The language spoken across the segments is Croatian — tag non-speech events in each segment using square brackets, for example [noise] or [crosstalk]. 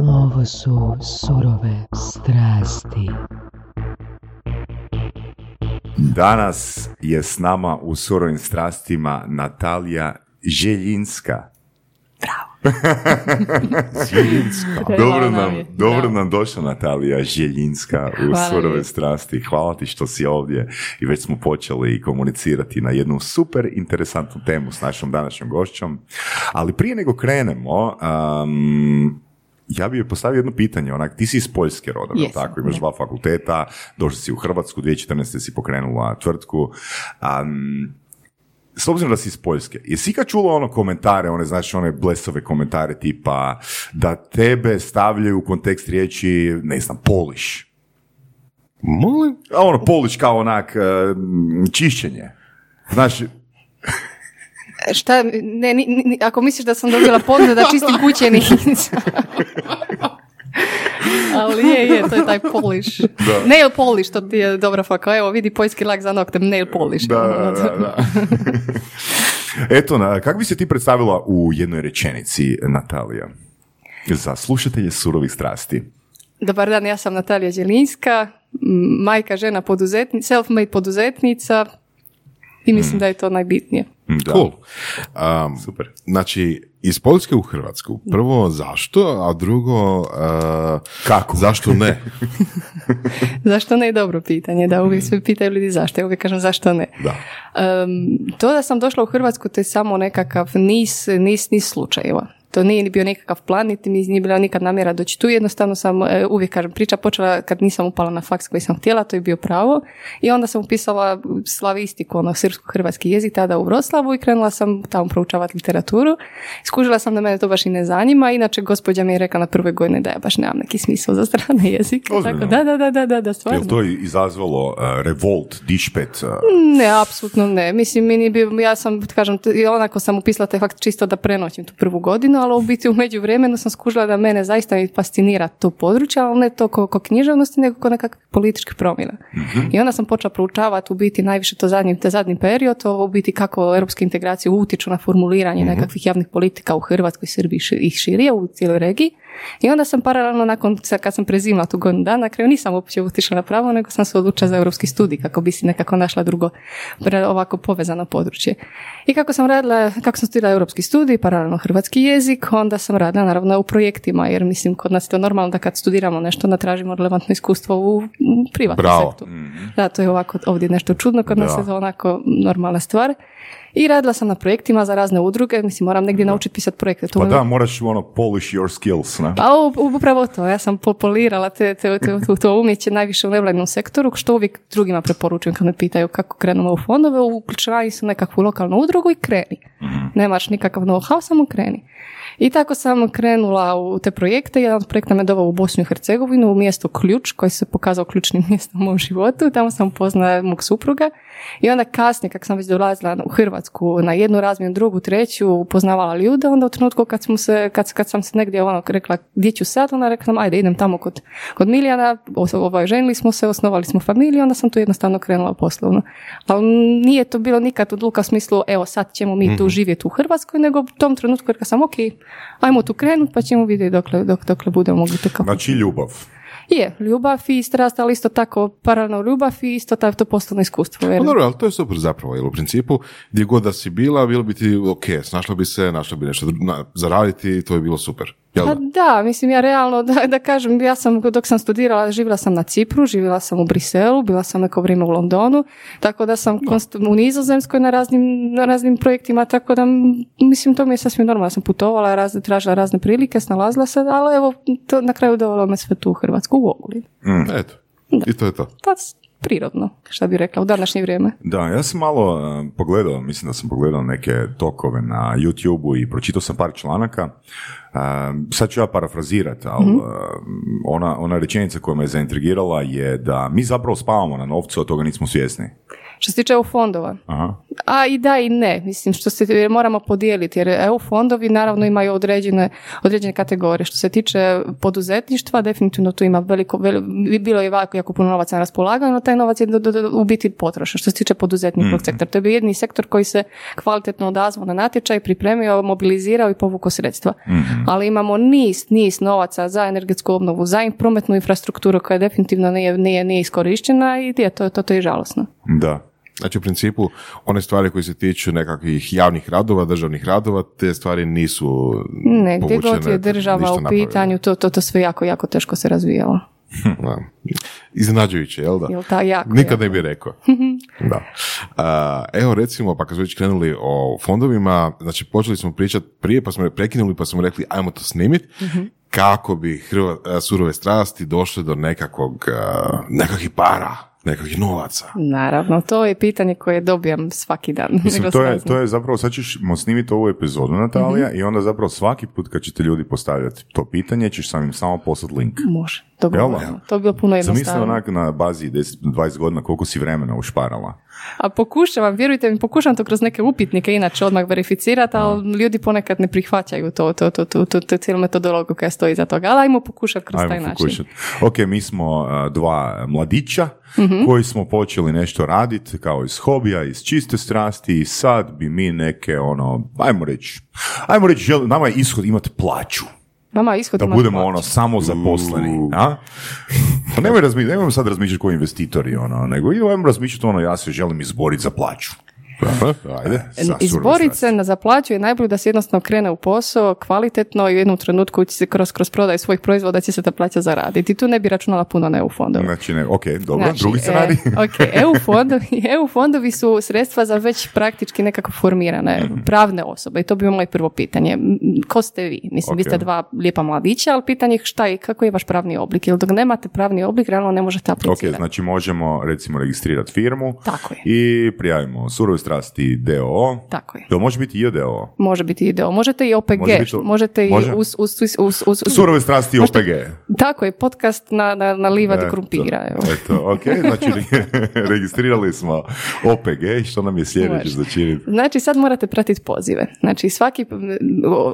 Ovo su surove strasti. Danas je s nama u surovim strastima Natalija Željinska. [laughs] Željinska. Dobro nam dobro nam došla Natalija Željinska u surove strasti. Hvala ti što si ovdje i već smo počeli komunicirati na jednu super interesantnu temu s našom današnjom gošćom. Ali prije nego krenemo, um, ja bih joj postavio jedno pitanje, onak, ti si iz Poljske rodom, jel Jesam, tako, imaš dva fakulteta, došla si u Hrvatsku, 2014. si pokrenula tvrtku. Um, s obzirom da si iz Poljske, jesi ikad čula ono komentare, one, znaš, one blesove komentare tipa da tebe stavljaju u kontekst riječi, ne znam, poliš. Molim? A ono, poliš kao onak, e, čišćenje. Znaš, Šta, ne, ni- ni- ako misliš da sam dobila poziv da čistim kuće, nisam. [laughs] [laughs] Ali je, je, to je taj polish. Nail polish, to ti je dobra faka. Evo, vidi poljski lak za noktem, nail polish. da, da, da, da. [laughs] Eto, na, kako bi se ti predstavila u jednoj rečenici, Natalija? Za slušatelje surovih strasti. Dobar dan, ja sam Natalija Đelinska, majka, žena, poduzetnica, self-made poduzetnica i mislim da je to najbitnije. Da. Cool. Um, Super. Znači, iz Poljske u Hrvatsku. Prvo, zašto? A drugo, uh, Kako? Zašto ne? [laughs] Zašto ne je dobro pitanje, da uvijek svi pitaju ljudi zašto, ja uvijek kažem zašto ne. Da. Em, to da sam došla u Hrvatsku to je samo nekakav niz, niz, niz slučajeva. To nije ni bio nekakav plan, niti mi nije bila nikad namjera doći tu. Jednostavno sam, e, uvijek kažem, priča počela kad nisam upala na faks koji sam htjela, to je bio pravo. I onda sam upisala slavistiku, ono, srpsko-hrvatski jezik tada u Vroslavu i krenula sam tamo proučavati literaturu. Skužila sam da mene to baš i ne zanima, inače gospođa mi je rekla na prvoj godini da ja baš nemam neki smisao za strane jezike. Ozbiljno? Tako, da, da, da, da, da, da, stvarno. Jel to izazvalo uh, revolt, dišpet? uh, Ne, apsolutno ne. Mislim, meni bi, ja sam, kažem, onako sam upisala taj fakt čisto da prenoćim tu prvu godinu, ali u biti u međuvremenu sam skužila da mene zaista mi fascinira to područje, ali ne to ko, ko književnosti, nego ko nekakvih političkih promjena. I onda sam počela proučavati u biti najviše to zadnji, te zadnji period, to u biti kako europske integracije utječu na formuliranje nekakvih javnih politika u Hrvatskoj, Srbiji i širije u cijeloj regiji. I onda sam paralelno nakon, kad sam prezimla tu godinu dana, na kraju nisam uopće otišla na pravo, nego sam se odlučila za europski studij kako bi si nekako našla drugo ovako povezano područje. I kako sam radila, kako sam studirala europski studij, paralelno hrvatski jezik, onda sam radila naravno u projektima, jer mislim kod nas je to normalno da kad studiramo nešto, onda tražimo relevantno iskustvo u, privatnom sektoru. Da, to je ovako ovdje nešto čudno, kod nas Da. je to onako normalna stvar. I radila sam na projektima za razne udruge, mislim moram negdje naučiti pisati projekte. To Pa da, moraš ono polish your skills, ne? pa upravo to, ja sam popolirala te, te, te, [laughs] to, to umjeće najviše u nevladinom sektoru, što uvijek drugima preporučujem kad me pitaju kako krenemo u fondove, uključavaj se u nekakvu lokalnu udrugu i kreni. Nemaš nikakav know-how, samo kreni. I tako sam krenula u te projekte. Jedan od projekta me doveo u Bosnu i Hercegovinu, u mjesto Ključ, koji se pokazao ključnim [laughs] mjestom u mom životu. Tamo sam upoznala mog supruga. I onda kasnije, kako sam već dolazila u Hrvatsku na jednu razmjenu, drugu, treću, upoznavala ljude, onda u trenutku kad, smo se, kad, kad sam se negdje ono rekla gdje ću sad, onda rekla sam ajde idem tamo kod, kod Milijana, ovaj, ženili smo se, osnovali smo familiju, onda sam tu jednostavno krenula poslovno. Ali nije to bilo nikad odluka u smislu evo sad ćemo mi tu živjeti u Hrvatskoj, nego u tom trenutku rekla sam ok, ajmo tu krenuti pa ćemo vidjeti dokle, dok, dokle budemo mogli to kako. Znači ljubav. Je, ljubav i strast, ali isto tako paralelno ljubav i isto tako to poslovno iskustvo. Pa dobro, ali to je super zapravo, jer u principu gdje god da si bila, bilo bi ti ok, snašla bi se, našla bi nešto na- zaraditi, to je bilo super. Jel Pa da? da, mislim ja realno da, da kažem, ja sam dok sam studirala, živjela sam na Cipru, živjela sam u Briselu, bila sam neko vrijeme u Londonu, tako da sam konst- u Nizozemskoj na raznim, na raznim projektima, tako da mislim to mi je sasvim normalno, ja sam putovala, razne, tražila razne prilike, snalazila se, ali evo, to na kraju dovelo me sve tu u Hrvatsku, u Ogulin. Eto, i to je to. Pa prirodno, šta bi rekla, u današnje vrijeme. Da, ja sam malo uh, pogledao, mislim da sam pogledao neke tokove na YouTube-u i pročitao sam par članaka. Uh, sad ću ja parafrazirati, ali uh, ona, ona rečenica koja me zaintrigirala je da mi zapravo spavamo na novcu, a toga nismo svjesni. Što se tiče EU fondova, Aha. A i da i ne, mislim što se jer moramo podijeliti jer EU fondovi naravno imaju određene, određene kategorije. Što se tiče poduzetništva, definitivno tu ima veliko, veli- bilo je jako, jako puno novaca na raspolaganju, no taj novac je do- do- do- u biti potrošen što se tiče poduzetničkog Mhm. sektora. To je bio jedini sektor koji se kvalitetno odazvao na natječaj, pripremio, mobilizirao i povukao sredstva. Mhm. Ali imamo niz, niz novaca za energetsku obnovu, za prometnu infrastrukturu koja definitivno nije, nije, nije iskorištena i je, to, to, to je žalosno. Da. Znači u principu one stvari koje se tiču nekakvih javnih radova, državnih radova, te stvari nisu Ne, gdje god je država u pitanju, to, to, to sve jako, jako teško se razvijalo. Da. Iznenađujuće, jel da? Jel ta jako, Nikad jako. ne bi rekao. [laughs] da. A, evo recimo, pa kad smo već krenuli o fondovima, znači počeli smo pričati prije, pa smo prekinuli, pa smo rekli ajmo to snimit, kako bi hrva, surove strasti došle do nekakvog, nekakvih para, nekakvih novaca. Naravno, to je pitanje koje dobijam svaki dan. [laughs] Mislim, to je, to je zapravo, sad ćemo snimiti ovu epizodu, Natalija, Mhm. i onda zapravo svaki put kad ćete ljudi postavljati to pitanje, ćeš sam im samo poslati link. Može, To bi bilo puno Zamisli jednostavnije. onak na bazi 10-20 godina koliko si vremena ušparala. A pokušavam, vjerujte mi, pokušavam to kroz neke upitnike inače odmah verificirati, ali ljudi ponekad ne prihvaćaju to, to, to, to, to, to cijelu metodologiju koja stoji za toga. Ali ajmo pokušati kroz taj Ajmo način. Ok, mi smo dva mladića Mhm. koji smo počeli nešto raditi kao iz hobija, iz čiste strasti i sad bi mi neke ono, ajmo reći, ajmo reći, žel, nama je ishod imati plaću. Vama ishod Da budemo ono samo zaposleni, a? Pa nemoj razmišljati, nemojmo sad razmišljati kao investitori, ono, nego idemo razmišljati ono, ja se želim izboriti za plaću. Ajde. Izboriti strasti. se na zaplaću je najbolje da se jednostavno krene u posao kvalitetno i u jednom trenutku će se kroz, kroz prodaj svojih proizvoda će se ta plaća zaraditi. I tu ne bi računala puno na EU fondove. Znači, ne, ok, dobro, Znači, drugi scenarij. E, [laughs] ok, EU fondovi, EU fondovi su sredstva za već praktički nekako formirane Mhm. pravne osobe i to bi bilo moje prvo pitanje. Ko ste vi? Mislim, vi Ok. ste dva lijepa mladića, ali pitanje je šta je, kako je vaš pravni oblik? Jer dok nemate pravni oblik, realno ne možete Ok, aplicirati. znači možemo recimo registrirati firmu Tako je. i prijavimo surove strasti DO. Tako je. To može biti i DO. Može biti ideo. Možete i OPG, Može biti to- možete i može? uz, uz, uz, uz, Surove strasti i OPG. Tako je, podcast na, na, na livadi Eto, krumpira. Evo. Eto, ok, znači [laughs] [laughs] registrirali smo OPG i što nam je sljedeće za činiti? Znači sad morate pratiti pozive. Znači svaki,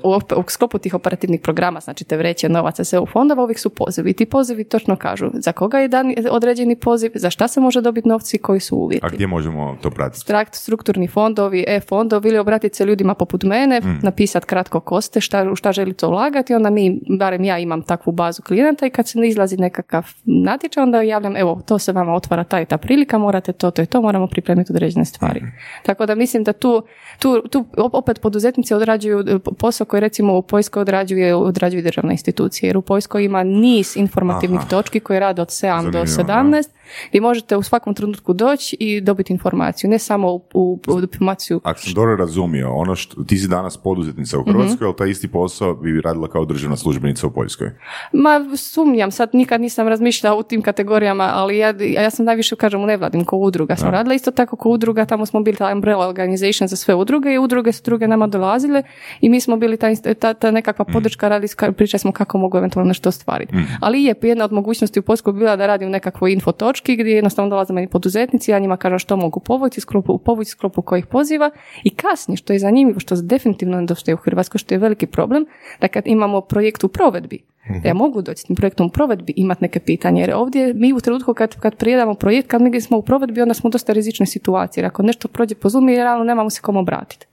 u, u, u sklopu tih operativnih programa, znači te vreće novaca se u fondova, uvijek su pozivi. I ti pozivi točno kažu za koga je dan određeni poziv, za šta se može dobiti novci i koji su uvjeti. A gdje možemo to pratiti? Strakt, strukturni fondovi, e-fondovi ili obratiti se ljudima poput mene, Mm. napisati kratko ko ste, šta, u šta želite ulagati, onda mi, barem ja imam takvu bazu klijenata i kad se ne izlazi nekakav natječaj, onda javljam, evo, to se vama otvara ta i ta prilika, morate to, to i to, moramo pripremiti određene stvari. Mm. Tako da mislim da tu, tu, tu op- opet poduzetnici odrađuju posao koji recimo u Poljskoj odrađuje, odrađuju državne institucije, jer u Poljskoj ima niz informativnih Aha. točki koje rade od 7 do Zanimljivo, da. 17 gdje možete u svakom trenutku doći i dobiti informaciju, ne samo u, u, u diplomaciju. Ako sam dobro razumio, ono što ti si danas poduzetnica u Hrvatskoj, ali taj isti posao bi radila kao državna službenica u Poljskoj. Ma sumnjam, sad nikad nisam razmišljala u tim kategorijama, ali ja, ja sam najviše, kažem, u nevladim, ko udruga sam radila, isto tako ko udruga, tamo smo bili ta umbrella organization za sve udruge i udruge su druge nama dolazile i mi smo bili ta, ta, ta nekakva podrška, radi, pričali smo kako mogu eventualno nešto ostvariti. Ali je jedna od mogućnosti u Poljskoj bila da radim nekakvoj info točki gdje jednostavno dolaze meni poduzetnici, ja njima kažem što mogu povući, povući sklopu kojih poziva i kasnije, što je zanimljivo, što definitivno nedostaje u Hrvatskoj, što je veliki problem, da kad imamo projekt u provedbi, da ja mogu doći s tim projektom u provedbi imati neke pitanje, jer ovdje mi u trenutku kad, kad prijedamo projekt, kad negdje smo u provedbi, onda smo u dosta rizičnoj situaciji, jer ako nešto prođe po Zoomu, realno nemamo se kom obratiti.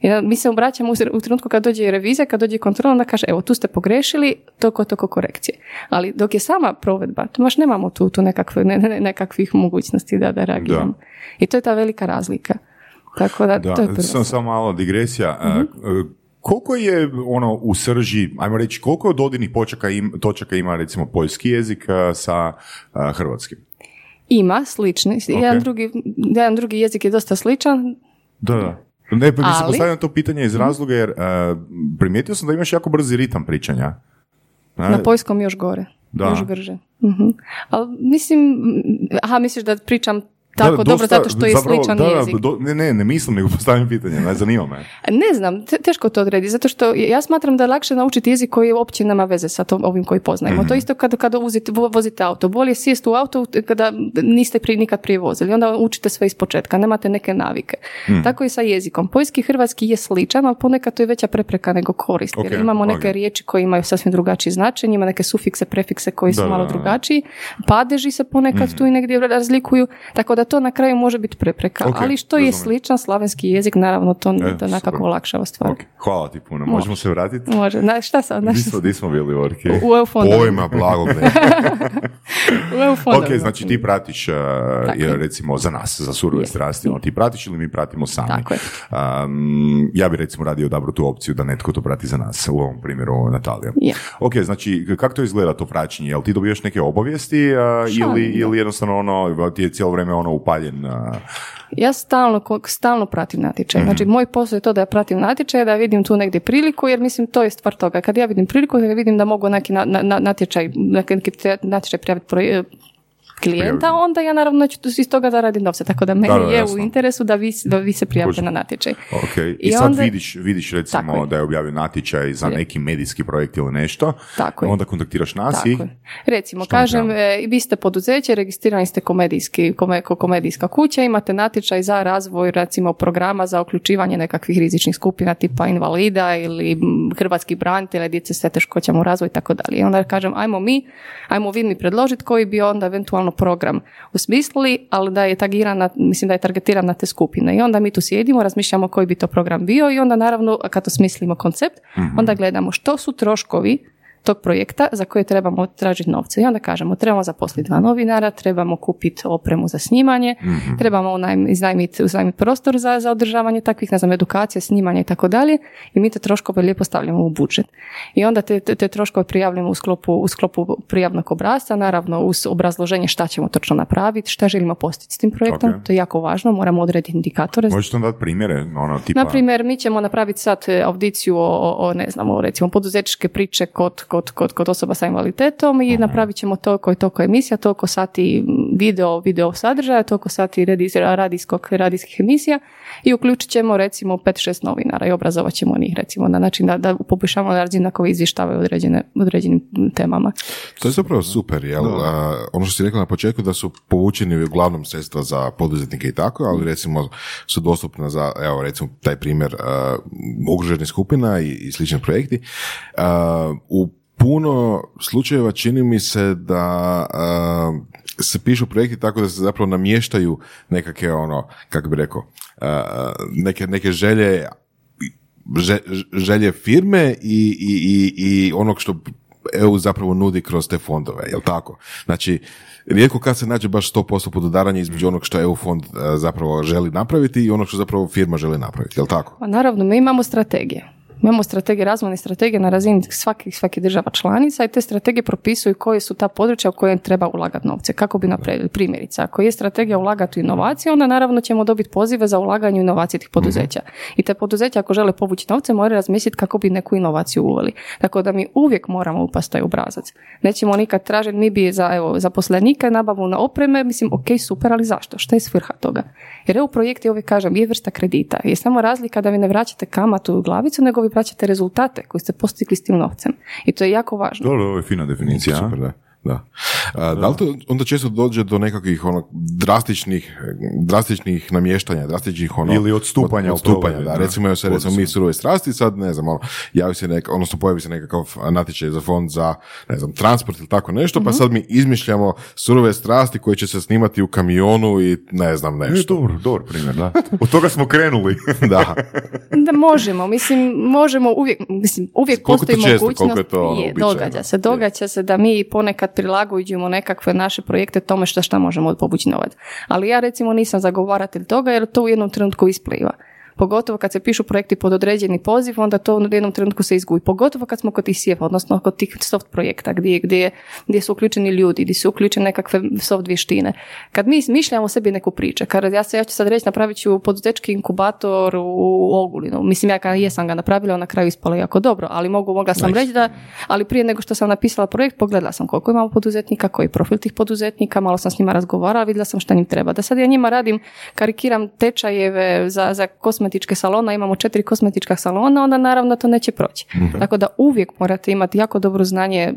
Jer mi se obraćamo u- trenutku kad dođe revizija, kad dođe kontrola, onda kaže, evo, tu ste pogrešili, toko, toko korekcije. Ali dok je sama provedba, tu baš nemamo tu, tu nekakve, ne, ne- nekakvih mogućnosti da, da reagiramo. I to je ta velika razlika. Tako da, Da, to je prvo. sam, samo malo digresija. A, Mhm. a, Koliko je ono u srži, ajmo reći, koliko dodirnih počaka im, točaka ima recimo poljski jezik a, sa a, hrvatskim? Ima slični, jedan, drugi, jedan drugi jezik je dosta sličan, Da, da. Ne, pa mislim, postavljam to pitanje iz razloga jer a, primijetio sam da imaš jako brzi ritam pričanja. Na poljskom još gore. Da. Još brže. Mhm. Ali mislim, aha, misliš da pričam tako Da, dobro dosta- zato što je zapravo, sličan da, jezik. do- ne, ne, ne mislim, nego postavim pitanje, ne zanima me. Ne znam, te- teško to odredi, zato što ja smatram da je lakše naučiti jezik koji uopće nema veze sa tom, ovim koji poznajemo. Mhm. To je isto kada, kada uzite, vo- vozite auto. Bolje sjest u auto kada niste prije, nikad prije vozili. Onda učite sve iz početka, nemate neke navike. Mhm. Tako i sa jezikom. Poljski hrvatski je sličan, ali ponekad to je veća prepreka nego korist. Jer Ok, imamo neke ok. riječi koje imaju sasvim drugačiji značenje, ima neke sufikse, prefikse koji su Da, malo drugačiji. Padeži se ponekad tu i negdje razlikuju, tako da to na kraju može biti prepreka. Ok, ali što je razumijem. sličan slavenski jezik, naravno to, E, super. olakšava stvar. Ok, hvala ti puno. Možemo se vratiti? Može, na, šta sam? Na, smo, di smo bili, Orki? u EU fondovima. Pojma blagog ne. [laughs] U EU. Ok, znači ti pratiš, uh, je, recimo, za nas, za surove Je. strasti, ono, ti pratiš ili mi pratimo sami? Tako je. Um, ja bi recimo radio dobro tu opciju da netko to prati za nas, u ovom primjeru Natalija. Je. Ok, znači, kako to izgleda to praćenje? Jel ti dobijaš neke obavijesti uh, ili, da. ili jednostavno ono, ti je cijelo vrijeme ono upaljen? Ja stalno, stalno pratim natječaj. Mhm. Znači, moj posao je to da ja pratim natječaj, da vidim tu negdje priliku, jer mislim to je stvar toga. Kad ja vidim priliku, da vidim da mogu neki na, na- na- natječaj, neki, natječaj prijaviti klijenta, onda ja naravno ću iz toga zaradim novce. Tako da meni Da, da, je jasno. u interesu da vi, da vi se prijavite na natječaj. Ok, i, I sad onda- vidiš, vidiš Tako recimo je. da je objavio natječaj za neki medijski projekt ili nešto, Tako je. onda kontaktiraš nas Tako i... je. Recimo, kažem, e, vi ste poduzeće, registrirani ste komedijski, kome, ko komedijska kuća, imate natječaj za razvoj, recimo, programa za uključivanje nekakvih rizičnih skupina tipa invalida ili hrvatskih branitelja, djece s teškoćama u razvoju i tako dalje. I onda kažem, ajmo mi, ajmo vi mi predložiti koji bi onda eventualno program usmislili, ali da je tagiran, na, mislim da je targetiran na te skupine. I onda mi tu sjedimo, razmišljamo koji bi to program bio i onda naravno kad osmislimo koncept, onda gledamo što su troškovi tog projekta za koje trebamo tražiti novce. I onda kažemo, trebamo zaposliti dva novinara, trebamo kupiti opremu za snimanje, trebamo unajm- iznajmiti, prostor za, za održavanje takvih, ne znam, edukacije, snimanje i tako dalje. I mi te troškove lijepo stavljamo u budžet. I onda te, te, te troškove prijavljamo u sklopu, u sklopu prijavnog obrasca, naravno uz obrazloženje šta ćemo točno napraviti, šta želimo postići s tim projektom. Ok. To je jako važno, moramo odrediti indikatore. Možeš nam dati primjere, ono, tipa... Na primjer, mi ćemo napraviti sad e, audiciju o, o, o, ne znam, o recimo poduzetničke priče kod, kod, kod, kod osoba sa invaliditetom i napravit ćemo toliko i toliko emisija, toliko sati video, video sadržaja, toliko sati radijs- radijskog, radijskih emisija i uključit ćemo recimo 5-6 novinara i obrazovat ćemo njih recimo na način da, da poboljšavamo razinu na koji izvještavaju određene, određenim temama. To je zapravo super, jel? A, ono što si rekla na početku da su povučeni uglavnom sredstva za poduzetnike i tako, ali recimo su dostupna za, evo recimo taj primjer uh, ugroženih skupina i, i slični projekti. A, u puno slučajeva čini mi se da a, se pišu projekti tako da se zapravo namještaju nekakve ono, kako bi rekao, a, neke, neke želje že- želje firme i, i, i, i onog što EU zapravo nudi kroz te fondove, jel tako? Znači, rijetko kad se nađe baš 100% podudaranje između onog što EU fond zapravo želi napraviti i onog što zapravo firma želi napraviti, jel tako? Pa naravno, mi imamo strategije. Imamo strategije, razvojne strategije na razini svakih, svakih država članica i te strategije propisuju koje su ta područja u kojem treba ulagati novce, kako bi napravili. Primjerice, ako je strategija ulagati u inovacije, onda naravno ćemo dobiti pozive za ulaganje u inovacije tih poduzeća. I te poduzeća ako žele povući novce, moraju razmisliti kako bi neku inovaciju uveli. Tako da mi uvijek moramo upasti taj obrazac. Nećemo nikad tražiti, mi bi za evo, zaposlenika nabavu na opreme, mislim, ok, super, ali zašto? Šta je svrha toga? Jer EU projekti, uvijek kažem, je vrsta kredita. Je samo razlika da vi ne vraćate kamatu u glavicu, nego vi vraćate rezultate koje ste postigli s tim novcem. I to je jako važno. Dobro, ovo je fina definicija. Super, da. Da. A, da li to onda često dođe do nekakvih ono, drastičnih, drastičnih namještanja, drastičnih ono, Ili odstupanja u odstupanja, da. da. Recimo, se recimo mi surove strasti, sad ne znam, ono, javi se neka, odnosno pojavi se nekakav natječaj za fond za, ne znam, transport ili tako nešto, pa sad mi izmišljamo surove strasti koje će se snimati u kamionu i ne znam E, nešto. dobro, dobar primjer, da. Od toga smo krenuli. [laughs] da. Da možemo, mislim, možemo uvijek, mislim, uvijek Koliko to postoji često, mogućnost. koliko je to ono, Je, događa se, događa se da mi ponekad prilagodimo nekakve naše projekte tome što šta možemo povući novac. Ali ja recimo nisam zagovaratelj toga jer to u jednom trenutku ispliva. Pogotovo kad se pišu projekti pod određeni poziv, onda to u jednom trenutku se izgubi. Pogotovo kad smo kod ICF, odnosno kod tih soft projekta gdje, gdje, gdje su uključeni ljudi, gdje su uključene nekakve soft vještine. Kad mi smišljamo sebi neku priču, kad ja se ja ću sad reći napravit ću poduzetnički inkubator u Ogulinu. Mislim ja kad jesam ga napravila, na kraju ispalo jako dobro, ali mogu, mogla sam reći da, ali prije nego što sam napisala projekt, pogledala sam koliko imamo poduzetnika, koji je profil tih poduzetnika, malo sam s njima razgovarala, vidjela sam šta njim treba. Da sad ja njima radim, karikiram tečajeve za, za kozmetičke salona, imamo četiri kozmetička salona, onda naravno to neće proći. Tako da uvijek morate imati jako dobro znanje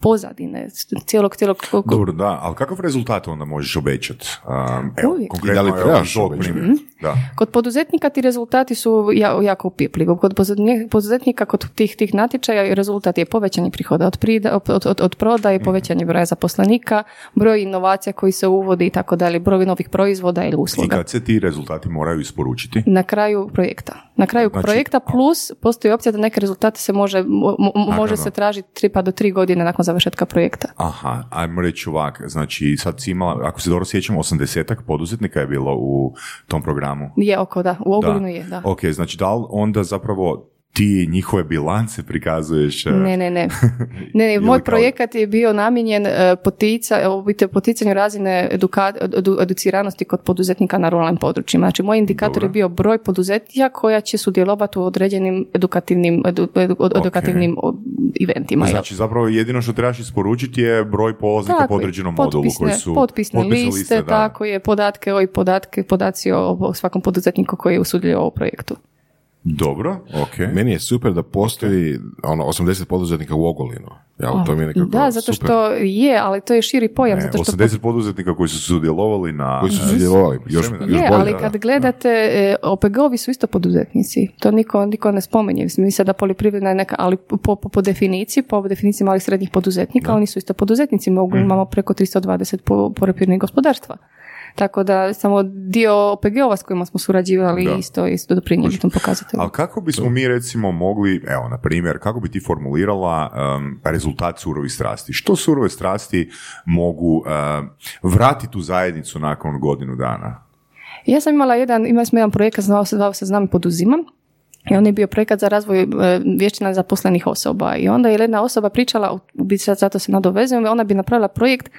pozadine, cijelog, cijelog... Dobro, da, ali kakav rezultat onda možeš obećati? Um, evo, Uvijek. konkretno, I da li trebaš primjera. Da. Kod poduzetnika ti rezultati su ja- jako upipljivi. Kod poduzetni- poduzetnika kod tih tih natječaja rezultat je povećanje prihoda od, prida, od, od, od prodaje, povećanje broja zaposlenika, broj inovacija koji se uvodi i tako dalje, broj novih proizvoda ili I usluga. kad se ti rezultati moraju isporučiti? Na kraju projekta. Na kraju Znači, projekta plus postoji opcija da neke rezultate se može, mo- mo- može se tražiti tri pa do tri godine nakon završetka projekta. Aha, ajmo reći ovak, znači sad si imala, ako se dobro sjećam, 80 poduzetnika je bilo u tom programu. Je oko, da. U Ogulinu je, da. Ok, znači da li onda zapravo ti njihove bilance prikazuješ? e, Ne, ne, ne. [laughs] ne, ne moj kao- projekat je bio namijenjen e, potica, poticanju razine eduka, edu- educiranosti kod poduzetnika na ruralnim područjima. Znači, moj indikator Dobro. je bio broj poduzetnika koja će sudjelovati u određenim edukativnim, edu, edu- edukativnim o, eventima. Znači zapravo jedino što trebaš isporučiti je broj polaznika po određenom modulu koji su potpisne potpisne liste, da. tako je, podatke, ovi podatke, podaci o, o svakom poduzetniku koji je usudjelio u projektu. Dobro, ok. Meni je super da postoji ono 80 poduzetnika u Ogolinu. Ja, to mi je nekako Da, zato super. što je, ali to je širi pojam. Ne, zato što 80 poduzetnika koji su sudjelovali na... Koji su sudjelovali, još, Seminar. još je, bolje. ali da, kad da. gledate, e, OPG-ovi su isto poduzetnici. To niko, niko ne spominje. Mislim, misle da poljoprivredna je neka, ali po, po, po definiciji, po definiciji malih srednjih poduzetnika, oni su isto poduzetnici. Mi u Ogulinu imamo preko 320 po, poljoprivrednih gospodarstva. Tako da samo dio OPG-ova s kojima smo surađivali Da. isto, isto doprinijeli tom pokazatelju. Ali kako bismo mi recimo mogli, evo na primjer, kako bi ti formulirala um, rezultat surovih strasti? Što surove strasti mogu um, vratiti u zajednicu nakon godinu dana? Ja sam imala jedan, imali smo jedan projekat, zvao se, zvao se Znam poduzimam. I on je bio projekat za razvoj e, vještina zaposlenih osoba. I onda je jedna osoba pričala, zato se nadovezujem, ona bi napravila projekt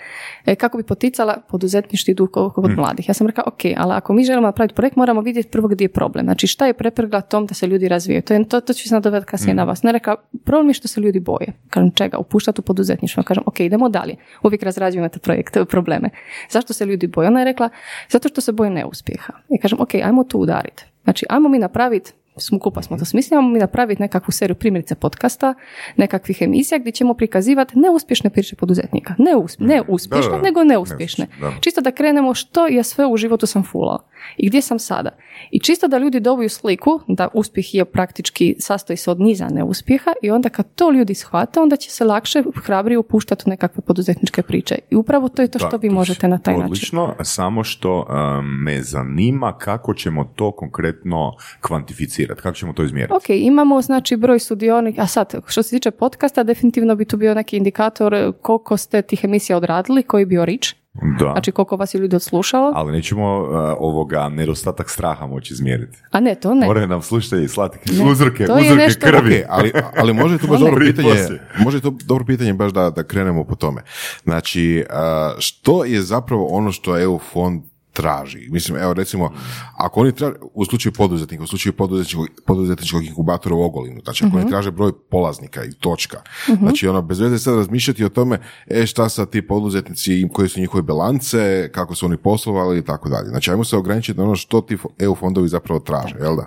e, kako bi poticala poduzetništvo idu kod kod mladih. Ja sam rekla, ok, ali ako mi želimo napraviti projekt, moramo vidjeti prvo gdje je problem. Znači šta je preprega tom da se ljudi razvijaju. To, je, to, to ću se nadovezati kasnije na vas. Ne rekla, problem je što se ljudi boje. Kažem, čega? Upuštati u poduzetništvo. Kažem, ok, idemo dalje. Uvijek razrađujemo te projekte, probleme. Zašto se ljudi boje? Ona je rekla, zato što se boje neuspjeha. I kažem, ok, ajmo tu udariti. Znači, ajmo mi napraviti skupa smo to smislili, ajmo mi napraviti nekakvu seriju primjerice podcasta, nekakvih emisija gdje ćemo prikazivati neuspješne priče poduzetnika. Ne, us- ne uspješne, Da, da, da. nego neuspješne. Da. Čisto da krenemo što ja sve u životu sam fulao i gdje sam sada. I čisto da ljudi dobiju sliku da uspjeh je praktički sastoji se od niza neuspjeha i onda kad to ljudi shvate, onda će se lakše hrabrije upuštati u nekakve poduzetničke priče. I upravo to je to što Da, vi možete na taj način. Odlično, samo što um, me zanima kako ćemo to konkretno kvantificirati, kako ćemo to izmjeriti. Ok, imamo znači broj sudionika, a sad što se tiče podcasta, definitivno bi tu bio neki indikator koliko ste tih emisija odradili, koji je bio rič, Da. znači koliko vas je ljudi odslušalo, Ali nećemo uh, ovoga nedostatak straha moći izmjeriti. a ne, to ne. Moraju nam slušatelji slati Ne, uzroke, to je uzroke nešto- krvi. Ok, ali, ali može to baš [laughs] dobro pitanje, može to dobro pitanje baš da, da krenemo po tome. Znači, a, što je zapravo ono što EU fond traži? Mislim, evo recimo, ako oni traže, u slučaju poduzetnika, u slučaju poduzetničkog, poduzetničkog inkubatora u Ogolinu, znači ako oni traže broj polaznika i točka, znači ono, bez veze sad razmišljati o tome, e šta sad ti poduzetnici, koje su njihove bilance, kako su oni poslovali i tako dalje. Znači, ajmo se ograničiti na ono što ti EU fondovi zapravo traže, jel da?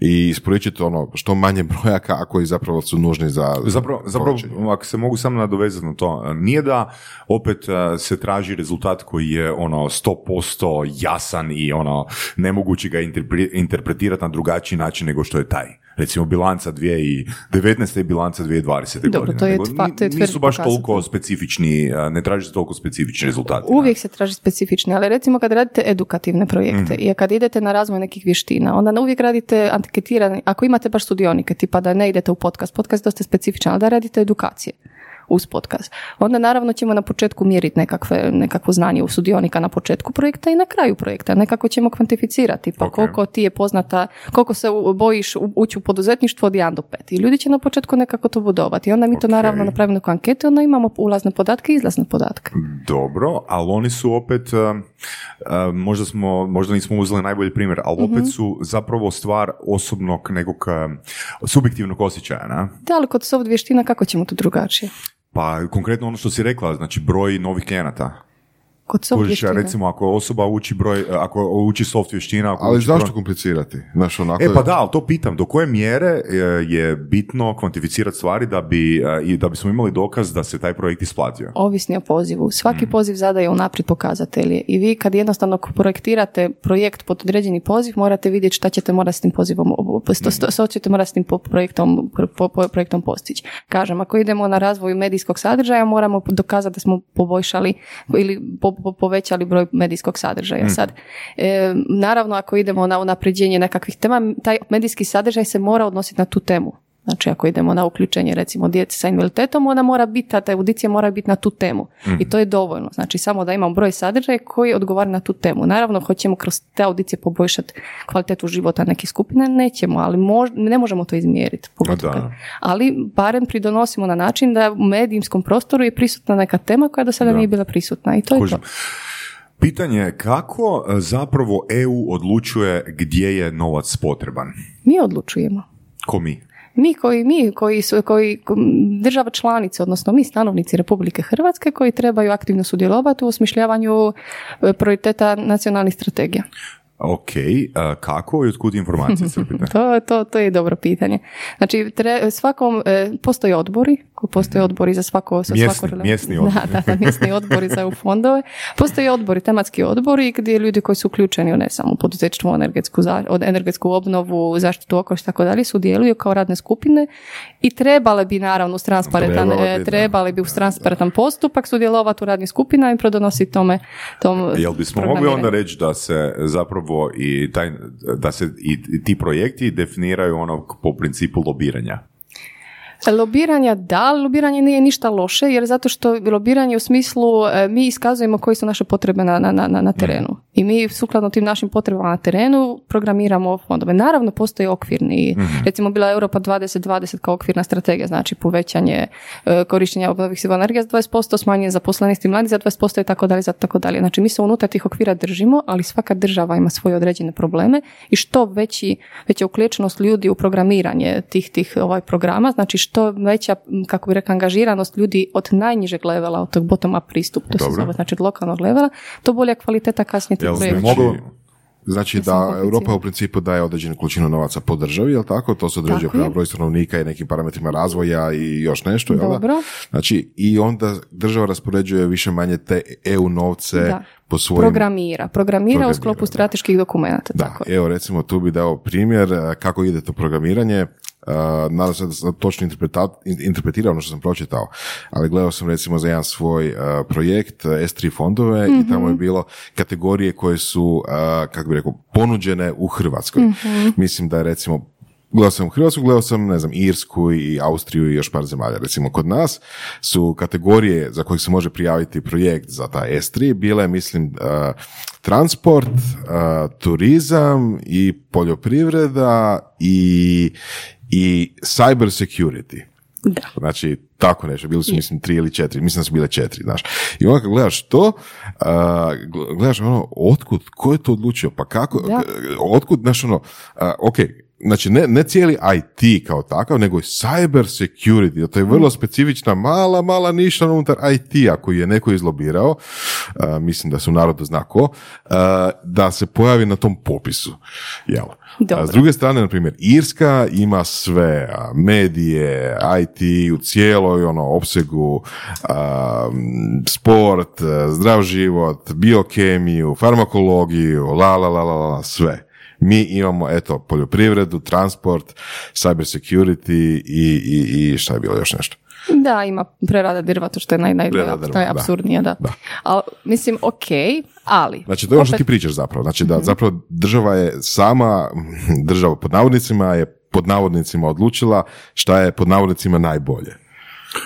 I isporučiti ono što manje [laughs] brojaka, a koji zapravo su nužni za... Zapravo, zapravo ako se mogu samo nadovezati na to, nije da opet uh, se traži rezultat koji je ono 100% jasan i ono nemoguće ga interpre- interpretirati na drugačiji način nego što je taj. Recimo bilanca 2019. i bilanca 2020. Dobro, godine. to je tva- to je nisu baš pokazatelj. toliko specifični, ne traži se toliko specifični rezultati. Uvijek se traži specifični, ali recimo kad radite edukativne projekte i kad idete na razvoj nekih vještina, onda uvijek radite anketirani, ako imate baš sudionike, tipa da ne idete u podcast, podcast je dosta specifičan, ali da radite edukacije. Uz podcast. Onda naravno ćemo na početku mjeriti nekakve, nekakvo znanje u sudionika na početku projekta i na kraju projekta. Nekako ćemo kvantificirati. Pa Ok. koliko ti je poznata, koliko se bojiš ući u poduzetništvo od 1 do 5. I ljudi će na početku nekako to budovati. I onda mi to Ok. naravno napravimo neku anketu, onda imamo ulazne podatke i izlazne podatke. Dobro, ali oni su opet, uh, uh, možda, smo, možda nismo uzeli najbolji primjer, ali Mhm. opet su zapravo stvar osobnog nekog uh, subjektivnog osjećaja, na? Da, ali kod soft vještina kako ćemo to drugačije? Pa konkretno ono što si rekla, znači broj novih klijenata. Kod soft Kužiš, vještina. recimo ako osoba uči broj, ako uči soft vještina, ako Ali uči zašto broj- komplicirati? Znaš, onako, E pa da, ali to pitam, do koje mjere e, je bitno kvantificirati stvari da bi, e, i da bismo imali dokaz da se taj projekt isplatio? Ovisni o pozivu. Svaki Mm. poziv zadaje unaprijed pokazatelje i vi kad jednostavno projektirate projekt pod određeni poziv morate vidjeti šta ćete morati s tim pozivom, što, ćete morati s tim po- projektom, po, po- projektom postići. Kažem, ako idemo na razvoj medijskog sadržaja moramo dokazati da smo poboljšali ili po- povećali broj medijskog sadržaja. Sad, e, naravno ako idemo na unapređenje nekakvih tema, taj medijski sadržaj se mora odnositi na tu temu. Znači ako idemo na uključenje recimo djece sa invaliditetom, ona mora biti, ta audicija mora biti na tu temu. I to je dovoljno. Znači samo da imamo broj sadržaja koji odgovara na tu temu. Naravno hoćemo kroz te audicije poboljšati kvalitetu života nekih skupina, nećemo, ali mož- ne možemo to izmjeriti. Da. Ali barem pridonosimo na način da u medijskom prostoru je prisutna neka tema koja do sada nije bila prisutna. I to je to. Pitanje je kako e, zapravo EU odlučuje gdje je novac potreban? Mi odlučujemo. Ko mi? Mi koji, mi koji su, koji, ko- država članice, odnosno mi stanovnici Republike Hrvatske koji trebaju aktivno sudjelovati u osmišljavanju e, prioriteta nacionalnih strategija. Ok, e, kako i otkud informacije crpite? [laughs] To, to, to je dobro pitanje. Znači, tre, svakom, e, postoje odbori, postoje odbori za svako... Za Mjesni, svako mjesni odbori. Da, da, da, mjesni odbori za EU fondove. Postoje odbori, tematski odbori gdje ljudi koji su uključeni u ne samo u poduzetništvo, energetsku, energetsku obnovu, zaštitu okoliša tako dalje, sudjeluju kao radne skupine i trebale bi naravno uz transparentan, e, bi, trebali bi uz transparentan postupak sudjelovati u radnim skupinama i pridonositi tome tom Jel bismo mogli onda reći da se zapravo i taj, da se i, i ti projekti definiraju ono po principu lobiranja? Lobiranja da, lobiranje nije ništa loše jer zato što lobiranje u smislu e, mi iskazujemo koje su naše potrebe na, na, na, na terenu i mi sukladno tim našim potrebama na terenu programiramo fondove. Naravno postoji okvirni, recimo bila je Europa 2020 kao okvirna strategija, znači povećanje e, korištenja obnovljivih izvora energije za 20%, smanjenje zaposlenosti mladih za 20% i tako dalje, za tako dalje. Znači mi se unutar tih okvira držimo, ali svaka država ima svoje određene probleme i što veći, veća uključenost ljudi u programiranje tih, tih ovaj programa, znači što veća, kako bi rekla, angažiranost ljudi od najnižeg levela, od tog bottom-up pristupa, to se zove, znači od lokalnog levela, to bolja kvaliteta kasnije tih projekata. znači- Mogu, znači Ja da. Europa u principu daje određenu količinu novaca po državi, jel tako? To se određuje prema je. broj stanovnika i nekim parametrima razvoja i još nešto, jel da? Dobro. Znači, i onda država raspoređuje više manje te EU novce Da. po svojim... Programira. Programira Programira, u sklopu da. strateških dokumenata. Da, tako evo recimo tu bi dao primjer kako ide to programiranje. Uh, nadam se da sam točno interpretirao ono što sam pročitao, ali gledao sam recimo za jedan svoj eh, projekt eh, S3 fondove i tamo je bilo kategorije koje su, kako bi rekao, ponuđene u Hrvatskoj. Mislim da je recimo Gledao sam Hrvatsku, gledao sam, ne znam, Irsku i Austriju i još par zemalja. Recimo, kod nas su kategorije za koje se može prijaviti projekt za taj S3 bile, mislim, uh, transport, uh, turizam i poljoprivreda i, i cyber security. Da. Znači, tako nešto, bili su mislim tri ili četiri, mislim da su bile četiri, znaš. I onda kad gledaš to, gl- gledaš ono, otkud, ko je to odlučio, pa kako, Da. otkud, znaš ono, a, ok, znači ne, ne cijeli IT kao takav, nego i cyber security, to je vrlo specifična, mala, mala niša unutar IT-a koju je neko izlobirao, a, mislim da su narodu zna ko, a, da se pojavi na tom popisu, jel? Dobro. A s druge strane, na primjer, Irska ima sve, medije, IT u cijeloj ono opsegu, a, sport, zdrav život, biokemiju, farmakologiju, la, la, la, la, la, sve. Mi imamo, eto, poljoprivredu, transport, cyber security i, i, i šta je bilo još nešto. Da, ima prerada drva, to što je naj, drva, najapsurdnije, da. Da. Ali, mislim, ok, ali... Znači, to je ono što ti pričaš zapravo. Znači, da zapravo država je sama, država pod navodnicima je pod navodnicima odlučila šta je pod navodnicima najbolje.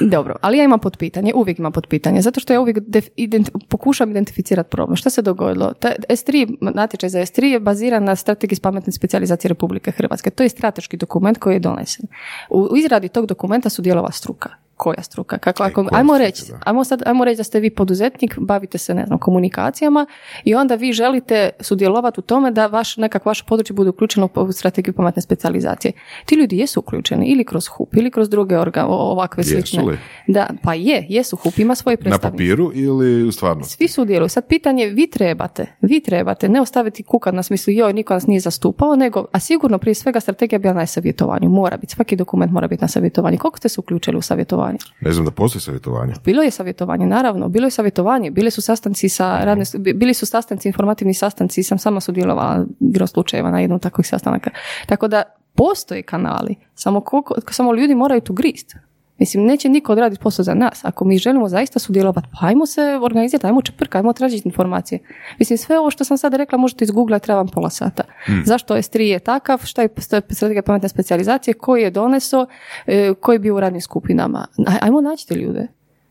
Dobro, ali ja imam potpitanje, uvijek imam potpitanje, zato što ja uvijek def, ident, pokušam identificirati problem. Što se dogodilo? Ta, S3, natječaj za S3 je baziran na strategiji pametne specijalizacije Republike Hrvatske. To je strateški dokument koji je donesen. U, u izradi tog dokumenta su dijelova struka koja struka. Kako, ako, koja ajmo struka, reći, da. ajmo sad, ajmo reći da ste vi poduzetnik, bavite se, ne znam, komunikacijama i onda vi želite sudjelovati u tome da vaš, nekak vaše područje bude uključeno u strategiju pametne specijalizacije. Ti ljudi jesu uključeni ili kroz HUP ili kroz druge orga, ovakve Jesu slične. li? Da, pa je, jesu HUP, ima svoje Na predstavnike. papiru ili u stvarnosti? Svi sudjeluju. Sad pitanje, vi trebate, vi trebate ne ostaviti kukat na smislu joj, niko nas nije zastupao, nego, a sigurno prije svega strategija bila na savjetovanju, mora biti, svaki dokument mora biti na savjetovanju. Koliko ste se uključili u savjetovanje? Ne znam da postoji savjetovanje. Bilo je savjetovanje, naravno, bilo je savjetovanje, bili su sastanci sa radne, bili su sastanci, informativni sastanci, sam sama sudjelovala igrom slučajeva na jednom takvih sastanaka. Tako da postoje kanali, samo, koliko, samo ljudi moraju tu grist. Mislim, neće niko odraditi posao za nas. Ako mi želimo zaista sudjelovati, pa ajmo se organizirati, ajmo čeprka, ajmo tražiti informacije. Mislim, sve ovo što sam sad rekla možete izgooglati, treba vam pola sata. Zašto S3 je takav, šta je strategija pametne specijalizacije, koji je doneso, e, koji je bio u radnim skupinama. Aj- Ajmo naći te ljude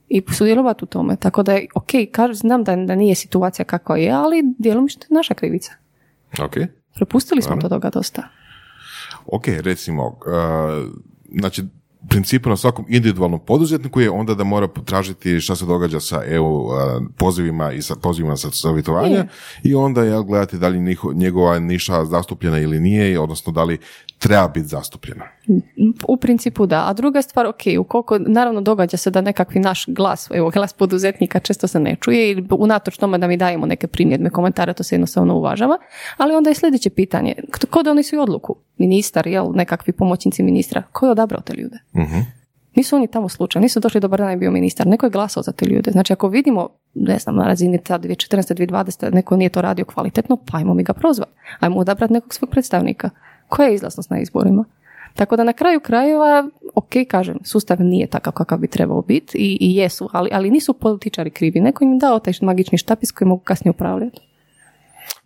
i sudjelovati u tome. Tako da je, ok, kažem, znam da, da nije situacija kakva je, ali djelomično je naša krivica. Ok. Propustili smo to toga dosta. Ok, recimo, uh, znači, principu na svakom individualnom poduzetniku je onda da mora potražiti šta se događa sa EU pozivima i sa pozivima sa savjetovanja Je. i onda je gledati da li njegova niša zastupljena ili nije, odnosno da li treba biti zastupljena. U principu da. A druga stvar, ok, ukoliko, naravno događa se da nekakvi naš glas, evo glas poduzetnika često se ne čuje i unatoč tome da mi dajemo neke primjedbe, komentare, to se jednostavno uvažava, ali onda je sljedeće pitanje, ko- ko donosi odluku? Ministar, jel, nekakvi pomoćnici ministra, ko je odabrao te ljude? Nisu oni tamo slučajno, nisu došli dobar dan je bio ministar, neko je glasao za te ljude. Znači ako vidimo, ne znam, na razini ta 2014. 2020. neko nije to radio kvalitetno, pa ajmo mi ga prozvati. Ajmo odabrati nekog svog predstavnika. Koja je izlaznost na izborima? Tako da na kraju krajeva, ok, kažem, sustav nije takav kakav bi trebao biti i, i jesu, ali, ali nisu političari krivi. Neko im dao taj magični štapis koji mogu kasnije upravljati.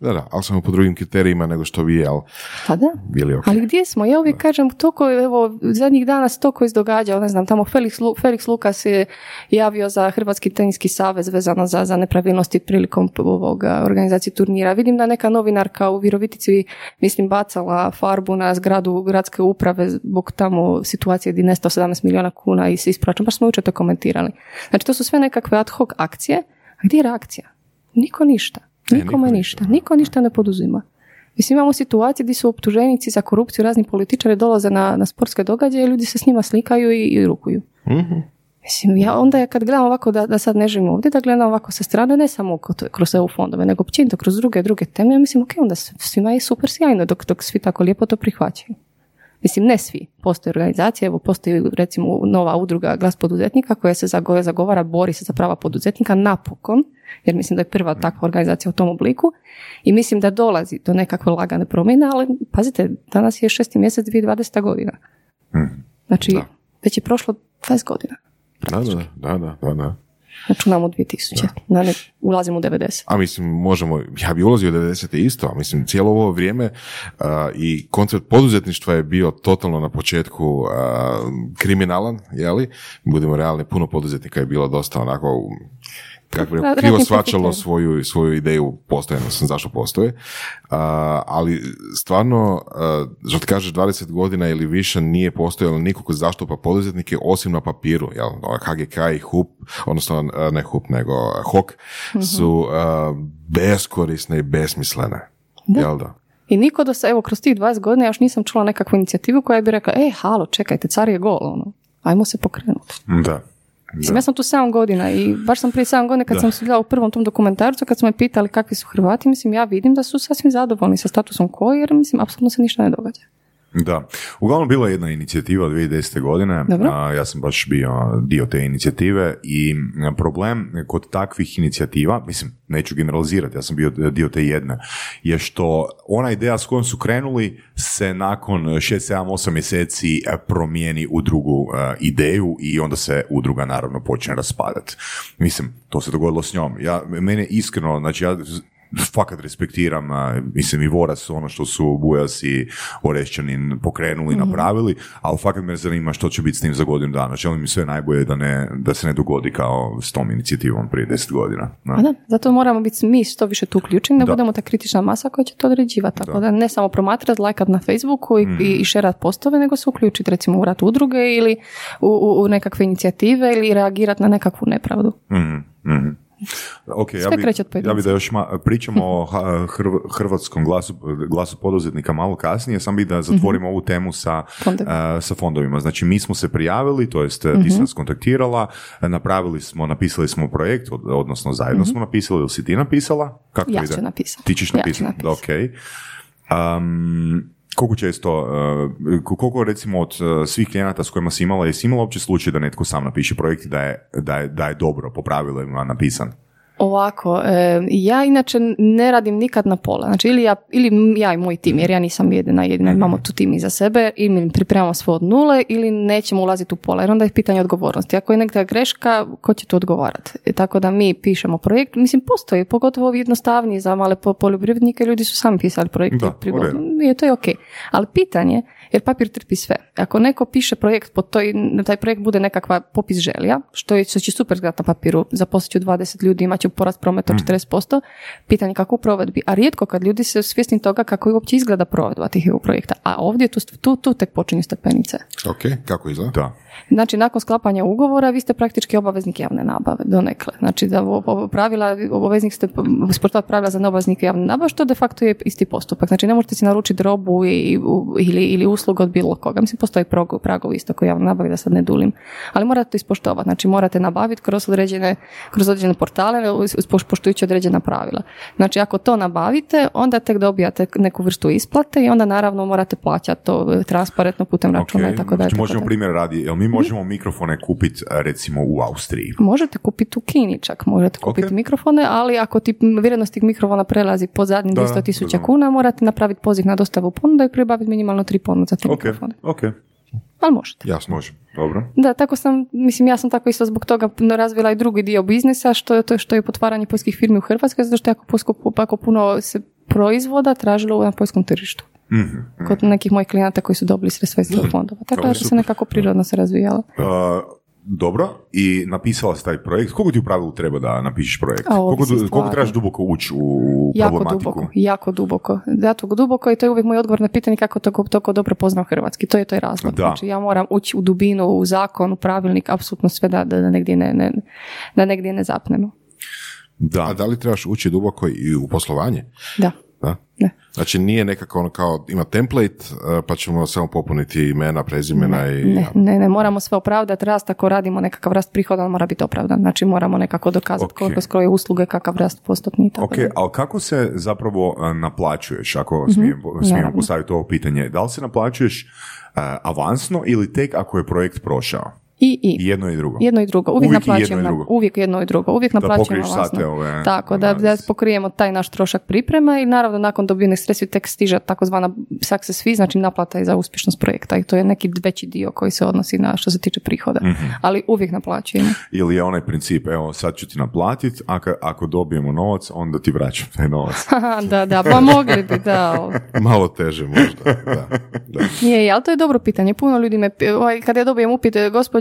Da, da, ali samo po drugim kriterijima nego što vi, jel, Pa da. bili ok. Ali gdje smo? Ja uvijek kažem, toliko, evo, zadnjih dana se toliko izdogađa, ne znam, tamo Felix, Lu- Felix Lukas je javio za Hrvatski teniski savez vezano za, za nepravilnosti prilikom ovoga organizacije turnira. Vidim da neka novinarka u Virovitici, mislim, bacala farbu na zgradu gradske uprave zbog tamo situacije gdje je nestao 17 milijuna kuna i se ispraćom. Baš smo jučer to komentirali. Znači, to su sve nekakve ad hoc akcije. A gdje je reakcija? Niko ništa. Niko Nikome ništa. Niko ništa ne poduzima. Mislim, imamo situacije gdje su optuženici za korupciju, razni političari dolaze na, na sportske događaje i ljudi se s njima slikaju i, i rukuju. Mislim, ja onda kad gledam ovako da, da sad ne živim ovdje, da gledam ovako sa strane, ne samo kroz EU fondove, nego općenito kroz druge druge teme, ja mislim, ok, onda svima je super sjajno dok, dok svi tako lijepo to prihvaćaju. Mislim, ne svi. Postoje organizacije, evo postoji recimo nova udruga Glas poduzetnika koja se zago- zagovara, bori se za prava poduzetnika napokon, jer mislim da je prva takva organizacija u tom obliku i mislim da dolazi do nekakve lagane promjene, ali pazite, danas je šesti mjesec 2020. godina. Znači, već je prošlo 20 godina. Da, da, da, da, da, da. Računamo 2000. Da. Ne, ulazimo u 90. A mislim, možemo, ja bi ulazio u 90. isto, a mislim, cijelo ovo vrijeme a, i koncept poduzetništva je bio totalno na početku a, kriminalan, jeli? Budemo realni, puno poduzetnika je bilo dosta onako, kako bi krivo profiteri. svoju, svoju ideju postojanosti, zašto postoje. A, ali stvarno, a, što ti kažeš, 20 godina ili više nije postojalo niko ko zaštupa poduzetnike osim na papiru, jel? HGK i HUP, odnosno ne HUP, nego HOK, su a, beskorisne i besmislene. Jel da? I niko do sada, evo, kroz tih 20 godina još nisam čula nekakvu inicijativu koja bi rekla, ej, halo, čekajte, car je gol, ono. Ajmo se pokrenuti. Da. Mislim, ja sam tu 7 godina i baš sam prije 7 godina kad sam sudjelovala u prvom tom dokumentarcu, kad su me pitali kakvi su Hrvati, mislim, ja vidim da su sasvim zadovoljni sa statusom koji, jer mislim, apsolutno se ništa ne događa. Da. Uglavnom bila je jedna inicijativa 2010. godine, Dobro. a, ja sam baš bio dio te inicijative i problem kod takvih inicijativa, mislim, neću generalizirati, ja sam bio dio te jedne, je što ona ideja s kojom su krenuli se nakon 6, 7, 8 mjeseci e, promijeni u drugu e, ideju i onda se udruga naravno počne raspadati. Mislim, to se dogodilo s njom. Ja, mene iskreno, znači ja fakat respektiram, a, mislim i Voras, ono što su Bujas i Orešćanin pokrenuli, Mhm. napravili, ali fakat me zanima što će biti s tim za godinu dana. Želim im sve najbolje da, ne, da se ne dogodi kao s tom inicijativom prije deset godina. Da. Pa da, zato moramo biti mi što više tu uključeni, da, Da. budemo ta kritična masa koja će to određivati. Tako da, ne samo promatrati, lajkat na Facebooku i, Mm. i, i šerat postove, nego se uključiti recimo u rad udruge ili u, u, u nekakve inicijative ili reagirati na nekakvu nepravdu. Mhm, mhm. Ok, ja bi, kreće od ja bi da još ma, pričamo o hrv- hrvatskom glasu, glasu poduzetnika malo kasnije, sam bi da zatvorimo ovu temu sa, eh, sa fondovima. Znači, mi smo se prijavili, to jest ti si nas kontaktirala, napravili smo, napisali smo projekt, od- odnosno zajedno smo napisali, ili si ti napisala? Kako Ja ide? ću napisati. Ti ćeš Ja napisati, napisati. ok. Um, koliko često, uh, koliko recimo od uh, svih klijenata s kojima si imala, jesi imala uopće slučaj da netko sam napiše projekt i da je, da je, da je dobro po pravilima napisan? Ovako, e, ja inače ne radim nikad na pola. Znači ili ja, ili ja i moj tim, jer ja nisam jedina, jedina imamo tu tim iza sebe, ili mi pripremamo sve od nule ili nećemo ulaziti u pola, jer onda je pitanje odgovornosti. Ako je neka greška, ko će tu odgovarati? E, Tako da mi pišemo projekt, mislim postoji, pogotovo ovi jednostavniji za male po- poljoprivrednike, ljudi su sami pisali projekte. Da, je to je ok. Ali pitanje, jer papir trpi sve. Ako neko piše projekt, po toj, taj projekt bude nekakva popis želja, što, je, što će super izgledati na papiru, zaposlit ću 20 ljudi, imat ću porast prometa od 40%, pitanje kako u provedbi. A rijetko kad ljudi su svjesni toga kako uopće izgleda provedba tih EU projekta. A ovdje tu, tu, tu tek počinju stepenice. Ok, kako izgleda? Da. Znači, nakon sklapanja ugovora vi ste praktički obaveznik javne nabave, donekle. Znači, da pravila, obaveznik ste sportovat pravila za neobaveznike javne nabave, što de facto je isti postupak. Znači, ne možete si naručiti robu i, ili, ili uslugu od bilo koga. Mislim, postoji prog, pragovi isto kao javne nabave, da sad ne dulim. Ali morate to ispoštovati. Znači, morate nabaviti kroz određene, kroz određene portale, poštujući određena pravila. Znači, ako to nabavite, onda tek dobijate neku vrstu isplate i onda naravno morate plaćati to e, transparentno putem računa Ok, i tako dalje. znači možemo primjer radi, jel mi možemo mikrofone kupiti recimo u Austriji? Možete kupiti u Kini čak, možete kupiti Ok. mikrofone, ali ako ti vrijednost tih mikrofona prelazi po zadnjih Da, 200 tisuća kuna, morate napraviti poziv na dostavu ponuda i pribaviti minimalno tri ponude za te Ok, mikrofone. ok, Ali možete. Jasno. može, dobro. Da, tako sam, mislim, ja sam tako isto zbog toga razvila i drugi dio biznisa, što je to što je potvaranje poljskih firmi u Hrvatskoj, zato što je jako, posko- jako puno se proizvoda tražilo na poljskom tržištu. Mhm. Kod nekih mojih klijenata koji su dobili sredstva iz tih fondova. Tako da se nekako prirodno se razvijalo. Uh, dobro, i napisala si taj projekt. Koliko ti u pravilu treba da napišeš projekt? A, koliko, koliko trebaš duboko ući u Jako problematiku? duboko, jako duboko. Zato duboko i to je uvijek moj odgovor na pitanje kako to toliko dobro poznam hrvatski. To je to je razlog. Da. Znači ja moram ući u dubinu, u zakon, u pravilnik, apsolutno sve da, da, da negdje ne, ne, da negdje ne zapnemo. Da. A da li trebaš ući duboko i u poslovanje? Da. Da? Ne. Znači nije nekako ono kao ima template eh, pa ćemo samo popuniti imena, prezimena i... Ne, ne, ne, moramo sve opravdati. Rast ako radimo nekakav rast prihoda, on mora biti opravdan. Znači moramo nekako dokazati Ok. koliko skroje usluge, kakav rast postotni i tako Ok, dalje. ali kako se zapravo uh, naplaćuješ, ako smijem, smijem Mhm. naravno. postaviti ovo pitanje? Da li se naplaćuješ uh, avansno ili tek ako je projekt prošao? I, i. I jedno i drugo. Jedno i drugo. Uvijek, Uvijek naplaćujemo. jedno i drugo. Uvijek jedno i drugo. Uvijek naplaćujemo avansno. sate ove Tako, da, da pokrijemo taj naš trošak priprema i naravno nakon dobijenih sredstvi tek stiže takozvana success fee, znači naplata je za uspješnost projekta i to je neki veći dio koji se odnosi na što se tiče prihoda. Mhm. Ali uvijek naplaćujemo. Ili je onaj princip, evo sad ću ti naplatiti, ako, ako dobijemo novac, onda ti vraćam taj novac. [laughs] Da, da, pa mogli bi, da. [laughs] Malo teže možda. Da, da. [laughs] Nije, je, ali to je dobro pitanje. Puno ljudi me, ovaj, kad ja dobijem upit,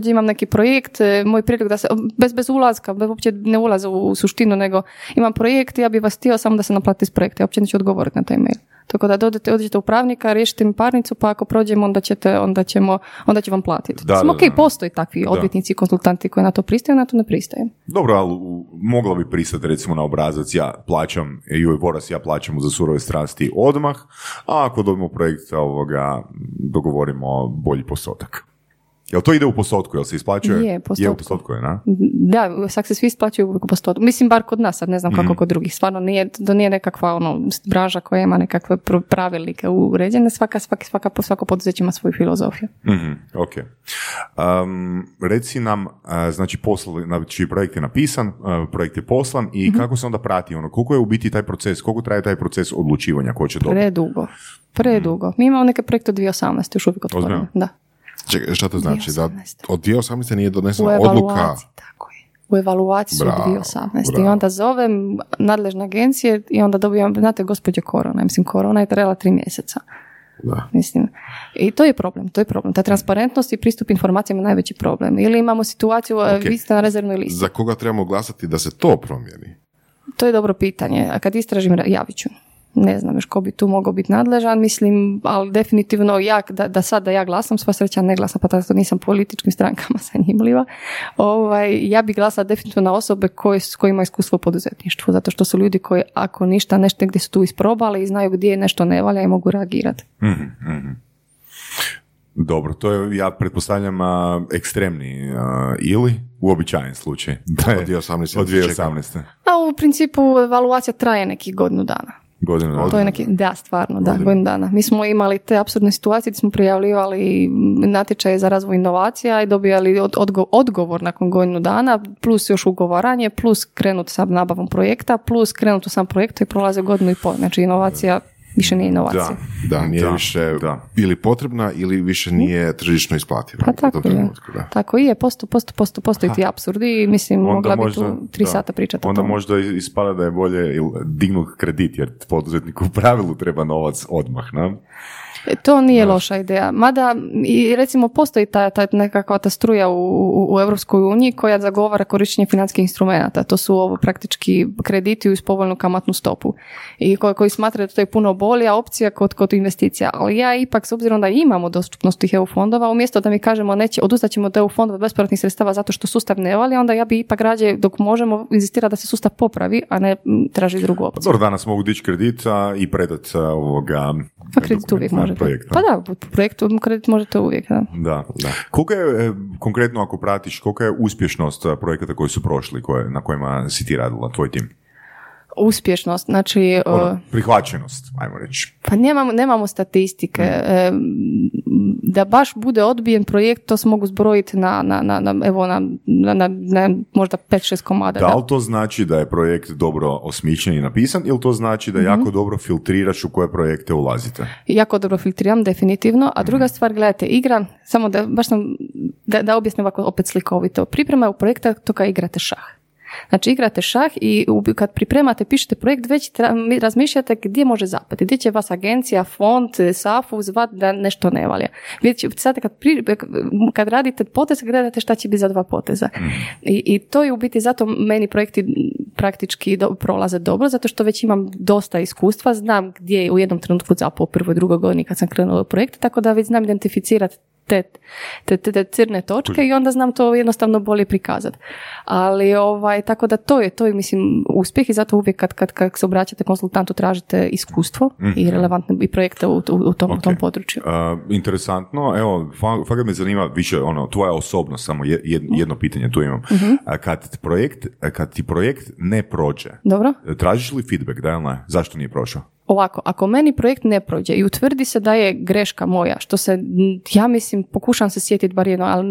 imam neki projekt, e, moj prijedlog da se, bez, bez ulaska, bez, uopće ne ulaze u, u suštinu, nego imam projekt, ja bi vas htio samo da se naplati iz projekta, ja uopće neću odgovoriti na taj mail. Tako da dodete, odete u pravnika, riješite mi parnicu, pa ako prođemo, onda ćete, onda ćemo, onda će vam platiti. Da, Mislim, da, ok, da. postoji takvi odvjetnici i konsultanti koji na to pristaju, na to ne pristaju. Dobro, ali mogla bi pristati recimo na obrazac, ja plaćam, joj Voras, ja plaćam za surove strasti odmah, a ako dobimo projekt, ovoga, dogovorimo bolji postotak. Jel to ide u postotku, jel se isplaćuje? Je, Je u postotku. postotku, je, na? Da, success svi isplaćuju u postotku. Mislim, bar kod nas, sad ne znam kako kod drugih. Stvarno nije, to nije nekakva ono, branža koja ima nekakve pr- pravilnike uređene. Svaka, svaka, svaka, svako poduzeće ima svoju filozofiju. Mhm, ok. Um, reci nam, znači, poslali, znači projekt je napisan, projekt je poslan i Mhm. kako se onda prati ono, koliko je u biti taj proces, koliko traje taj proces odlučivanja ko će dobiti? Predugo. Predugo. Mi imamo neke projekte od 2018. još uvijek otvorene. Da. Čekaj, šta to znači? Da 2018. od 2018. nije donesena odluka tako je. u evaluaciju Bravo, 2018. I bravo. onda zovem nadležne agencije i onda dobijem, znate, gospođe korona, mislim, korona je trajala tri mjeseca. Da. Mislim, i to je problem, to je problem. Ta transparentnost i pristup informacijama je najveći problem. Ili imamo situaciju, okay. Ok. vi ste na rezervnoj listi. Za koga trebamo glasati da se to promijeni? To je dobro pitanje. A kad istražim, ra- javit ću. Ne znam još ko bi tu mogao biti nadležan, mislim, ali definitivno ja, da, da sad da ja glasam, sva sreća ne glasam, pa tako nisam političkim strankama [laughs] zanimljiva, ovaj, ja bi glasala definitivno na osobe koje, s kojima iskustvo u poduzetništvu, zato što su ljudi koji ako ništa, nešto gdje su tu isprobali i znaju gdje nešto ne valja i mogu reagirati. Dobro, to je, ja pretpostavljam, a, ekstremni a, ili uobičajen slučaj. Da je- Od 2018. Od se čeka. 2018. A u principu evaluacija traje nekih godinu dana. Godinu dana. To je neki, da, stvarno, da, godinu dana. Mi smo imali te apsurdne situacije gdje smo prijavljivali natječaje za razvoj inovacija i dobijali od, odgo- odgovor nakon godinu dana, plus još ugovaranje, plus krenut sa nabavom projekta, plus krenut u sam projekt i prolaze godinu i pol. Znači inovacija više nije inovacija. Da, Da, nije Da, više da. ili potrebna ili više nije tržišno isplativa. Pa tom tako je. trenutku, da. Tako i je, posto, posto, posto, postoji ti apsurdi i mislim mogla bi tu tri da, sata pričati o Onda tome. možda ispada da je bolje il- dignut kredit, jer poduzetniku u pravilu treba novac odmah, na? E, To nije loša ideja. Mada i recimo postoji ta, ta nekakva ta struja u, u, u Europskoj uniji koja zagovara korištenje financijskih instrumenata. To su ovo praktički krediti uz povoljnu kamatnu stopu. I koji, koji smatraju da to je puno bolja opcija kod, kod investicija. Ali ja ipak, s obzirom da imamo dostupnost tih EU fondova, umjesto da mi kažemo neće, odustat ćemo od EU fondova bespovratnih sredstava zato što sustav ne vali, onda ja bi ipak rađe dok možemo inzistirati da se sustav popravi, a ne traži drugu opciju. Dobro, danas mogu dići kredit a, i predat ovoga... Pa kredit uvijek možete. projekt, Pa da, po projektu kredit možete uvijek, da. Da, da. Koliko je, e, konkretno ako pratiš, kolika je uspješnost a, projekata koji su prošli, koje, na kojima si ti radila, tvoj tim? Uspješnost, znači... Ono, prihvaćenost, ajmo reći. Pa nemamo, nemamo statistike. E, da baš bude odbijen projekt, to se mogu zbrojiti na, na, na, na, evo, na, na, na, na možda 5-6 komada. Da Da. to znači da je projekt dobro osmišljen i napisan ili to znači da jako dobro filtriraš u koje projekte ulazite? Jako dobro filtriram, definitivno. A druga stvar, gledajte, igra, samo da baš sam, da, da objasnim ovako opet slikovito. Priprema u projekta to kao igrate šah. Znači igrate šah i kad pripremate, pišete projekt, već tra- razmišljate gdje može zapati, gdje će vas agencija, fond, SAFU zvat da nešto ne valja. Vidjet će- sad kad, pri- kad radite potez, gledate šta će biti za dva poteza. I, I to je u biti zato meni projekti praktički do, prolaze dobro, zato što već imam dosta iskustva, znam gdje je u jednom trenutku zapao u prvoj, drugoj godini kad sam krenula u projekt, tako da već znam identificirati te, te, te, te crne točke i onda znam to jednostavno bolje prikazati. Ali ovaj, tako da to je, to je mislim uspjeh i zato uvijek kad, kad, kad se obraćate konsultantu tražite iskustvo i relevantne i projekte u, u, u tom, u tom području. Uh, interesantno, evo, fa- fakat me zanima više ono, tvoja osobnost, samo je- jed- jedno pitanje tu imam. Mhm. A kad, projekt, kad ti projekt ne prođe, Dobro? tražiš li feedback, da ili ne? Zašto nije prošao? Ovako, ako meni projekt ne prođe i utvrdi se da je greška moja, što se, ja mislim, pokušam se sjetiti bar jedno, ali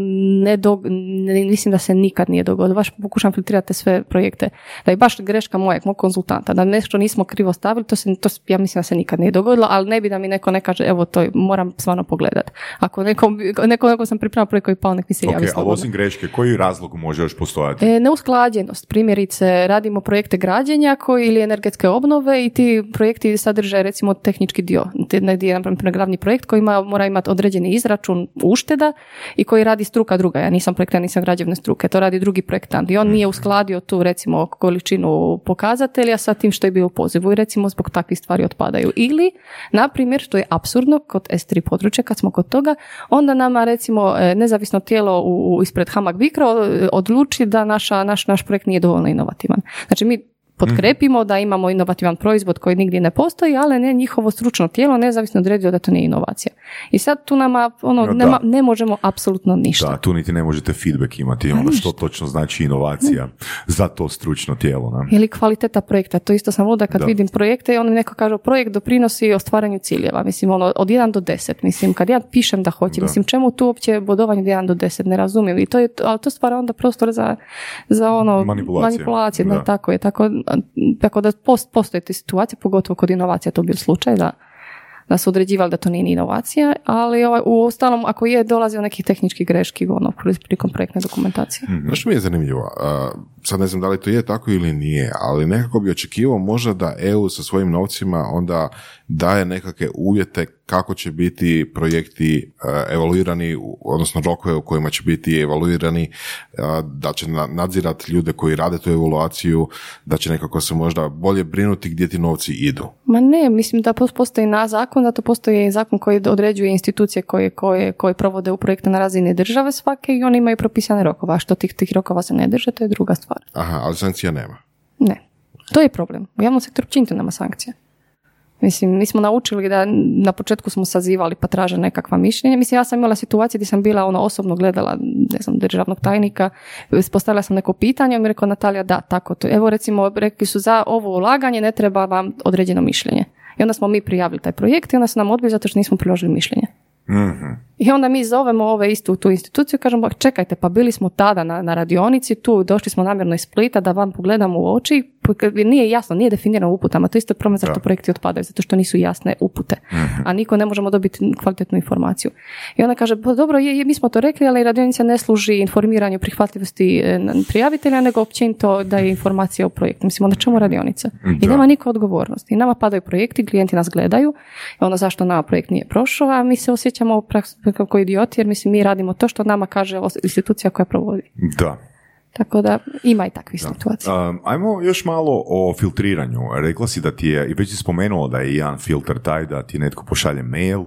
ne, dog, ne mislim da se nikad nije dogodilo, baš pokušam filtrirati sve projekte, da je baš greška mojeg, mog konzultanta, da nešto nismo krivo stavili, to se, to, ja mislim da se nikad nije dogodilo, ali ne bi da mi neko ne kaže, evo to moram stvarno pogledat. Ako nekom, neko, neko sam pripremila projekt koji pao, nek mi se javi ali slobodno. osim greške, koji razlog može još postojati? E, neusklađenost. Primjerice, radimo projekte građenja koji, ili energetske obnove i ti projekti sadrže recimo tehnički dio. Negdje je glavni projekt koji ima, mora imati određeni izračun ušteda i koji radi struka druga. Ja nisam projektant, nisam građevne struke, to radi drugi projektant i on nije uskladio tu recimo količinu pokazatelja sa tim što je bio u pozivu i recimo zbog takvih stvari otpadaju. Ili, na primjer, što je apsurdno kod S3 područja, kad smo kod toga, onda nama recimo e, nezavisno tijelo u, ispred Hamag Vikro e, odluči da naša, naš, naš projekt nije dovoljno inovativan. Znači mi potkrepimo da imamo inovativan proizvod koji nigdje ne postoji, ali ne njihovo stručno tijelo nezavisno odredio da to nije inovacija. I sad tu nama ono, No, nema, ne možemo apsolutno ništa. Da, tu niti ne možete feedback imati, ono što točno znači inovacija za to stručno tijelo. Ne? Ili kvaliteta projekta, to isto sam luda kad Da. vidim projekte i onda neko kaže projekt doprinosi ostvaranju ciljeva, mislim ono od 1 do 10, mislim kad ja pišem da hoćem, Da. mislim čemu tu uopće bodovanje od 1 do 10, ne razumijem i to je, ali to stvara onda prostor za, za ono Manipulacije. manipulacije, da, Da. tako je, tako, tako da post, postoje te situacije, pogotovo kod inovacija to bio slučaj, da da su određivali da to nije ni inovacija, ali ovaj, u ostalom ako je dolazio nekih tehničkih greški ono, prilikom projektne dokumentacije. Hmm. Što mi je zanimljivo? sad ne znam da li to je tako ili nije, ali nekako bi očekivao možda da EU sa svojim novcima onda daje nekakve uvjete kako će biti projekti uh, evaluirani, odnosno rokove u kojima će biti evaluirani, da će nadzirati ljude koji rade tu evaluaciju, da će nekako se možda bolje brinuti gdje ti novci idu. Ma ne, mislim da postoji na zakon, da to postoji zakon koji određuje institucije koje, koje, koje provode u projekte na razini države svake i oni imaju propisane rokova, a što tih, tih rokova se ne drže, to je druga stvar. Aha, ali sankcija nema. Ne. To je problem. U javnom sektoru općenito nema sankcija. Mislim, mi smo naučili da na početku smo sazivali pa traže nekakva mišljenja. Mislim, ja sam imala situaciju gdje sam bila ono osobno gledala, ne znam, državnog tajnika, postavila sam neko pitanje, mi rekao Natalija da, tako to. Evo recimo, rekli su za ovo ulaganje ne treba vam određeno mišljenje. I onda smo mi prijavili taj projekt i onda su nam odbili zato što nismo priložili mišljenje. mm I onda mi zovemo ove istu tu instituciju i kažemo čekajte, pa bili smo tada na, na radionici, tu došli smo namjerno iz Splita da vam pogledamo u oči, nije jasno, nije definirano uputama, to isto je problem zašto projekti otpadaju, zato što nisu jasne upute, mhm. a niko ne možemo dobiti kvalitetnu informaciju. I onda kaže, pa dobro, je, mi smo to rekli, ali radionica ne služi informiranju prihvatljivosti e, prijavitelja, nego općenito da je informacija o projektu. Mislim, onda čemu radionica? I nema niko odgovornosti. I nama padaju projekti, klijenti nas gledaju, i onda zašto nama projekt nije prošao, a mi se osjećamo kako idioti, jer mislim, mi radimo to što nama kaže institucija koja provodi. Da. Tako da ima i takvih situacija. Um, ajmo još malo o filtriranju. Rekla si da ti je, i već si spomenuo da je jedan filter taj da ti netko pošalje mail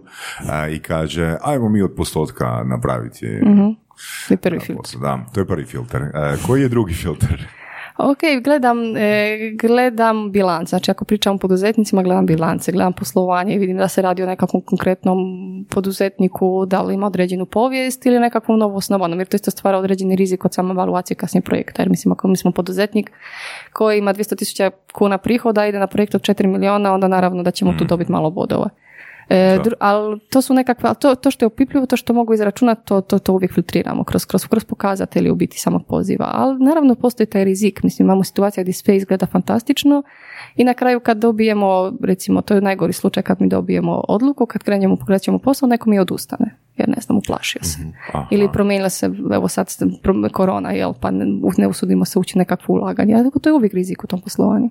i kaže ajmo mi od postotka napraviti. mm To je prvi filter. Da, to je prvi filter. koji je drugi filter? Ok, gledam, e, gledam bilance, znači ako pričam o poduzetnicima, gledam bilance, gledam poslovanje i vidim da se radi o nekakvom konkretnom poduzetniku, da li ima određenu povijest ili nekakvom novo osnovanom, jer to isto stvara određeni rizik od same evaluacije kasnije projekta, jer mislim ako mi smo poduzetnik koji ima 200.000 kuna prihoda, ide na projekt od 4 miliona, onda naravno da ćemo tu mm. dobiti malo bodova. E, ali to su nekakve, to, to što je opipljivo, to što mogu izračunati, to, to, to uvijek filtriramo kroz, kroz, kroz pokazatelji u biti samog poziva. Ali naravno postoji taj rizik, mislim imamo situacija gdje sve izgleda fantastično i na kraju kad dobijemo, recimo to je najgori slučaj kad mi dobijemo odluku, kad krenemo, pogledat posao, neko mi odustane jer ne znam, uplašio se. Mhm. Ili promijenila se, evo sad korona, jel, pa ne, ne usudimo se ući nekakvo ulaganje. to je uvijek rizik u tom poslovanju.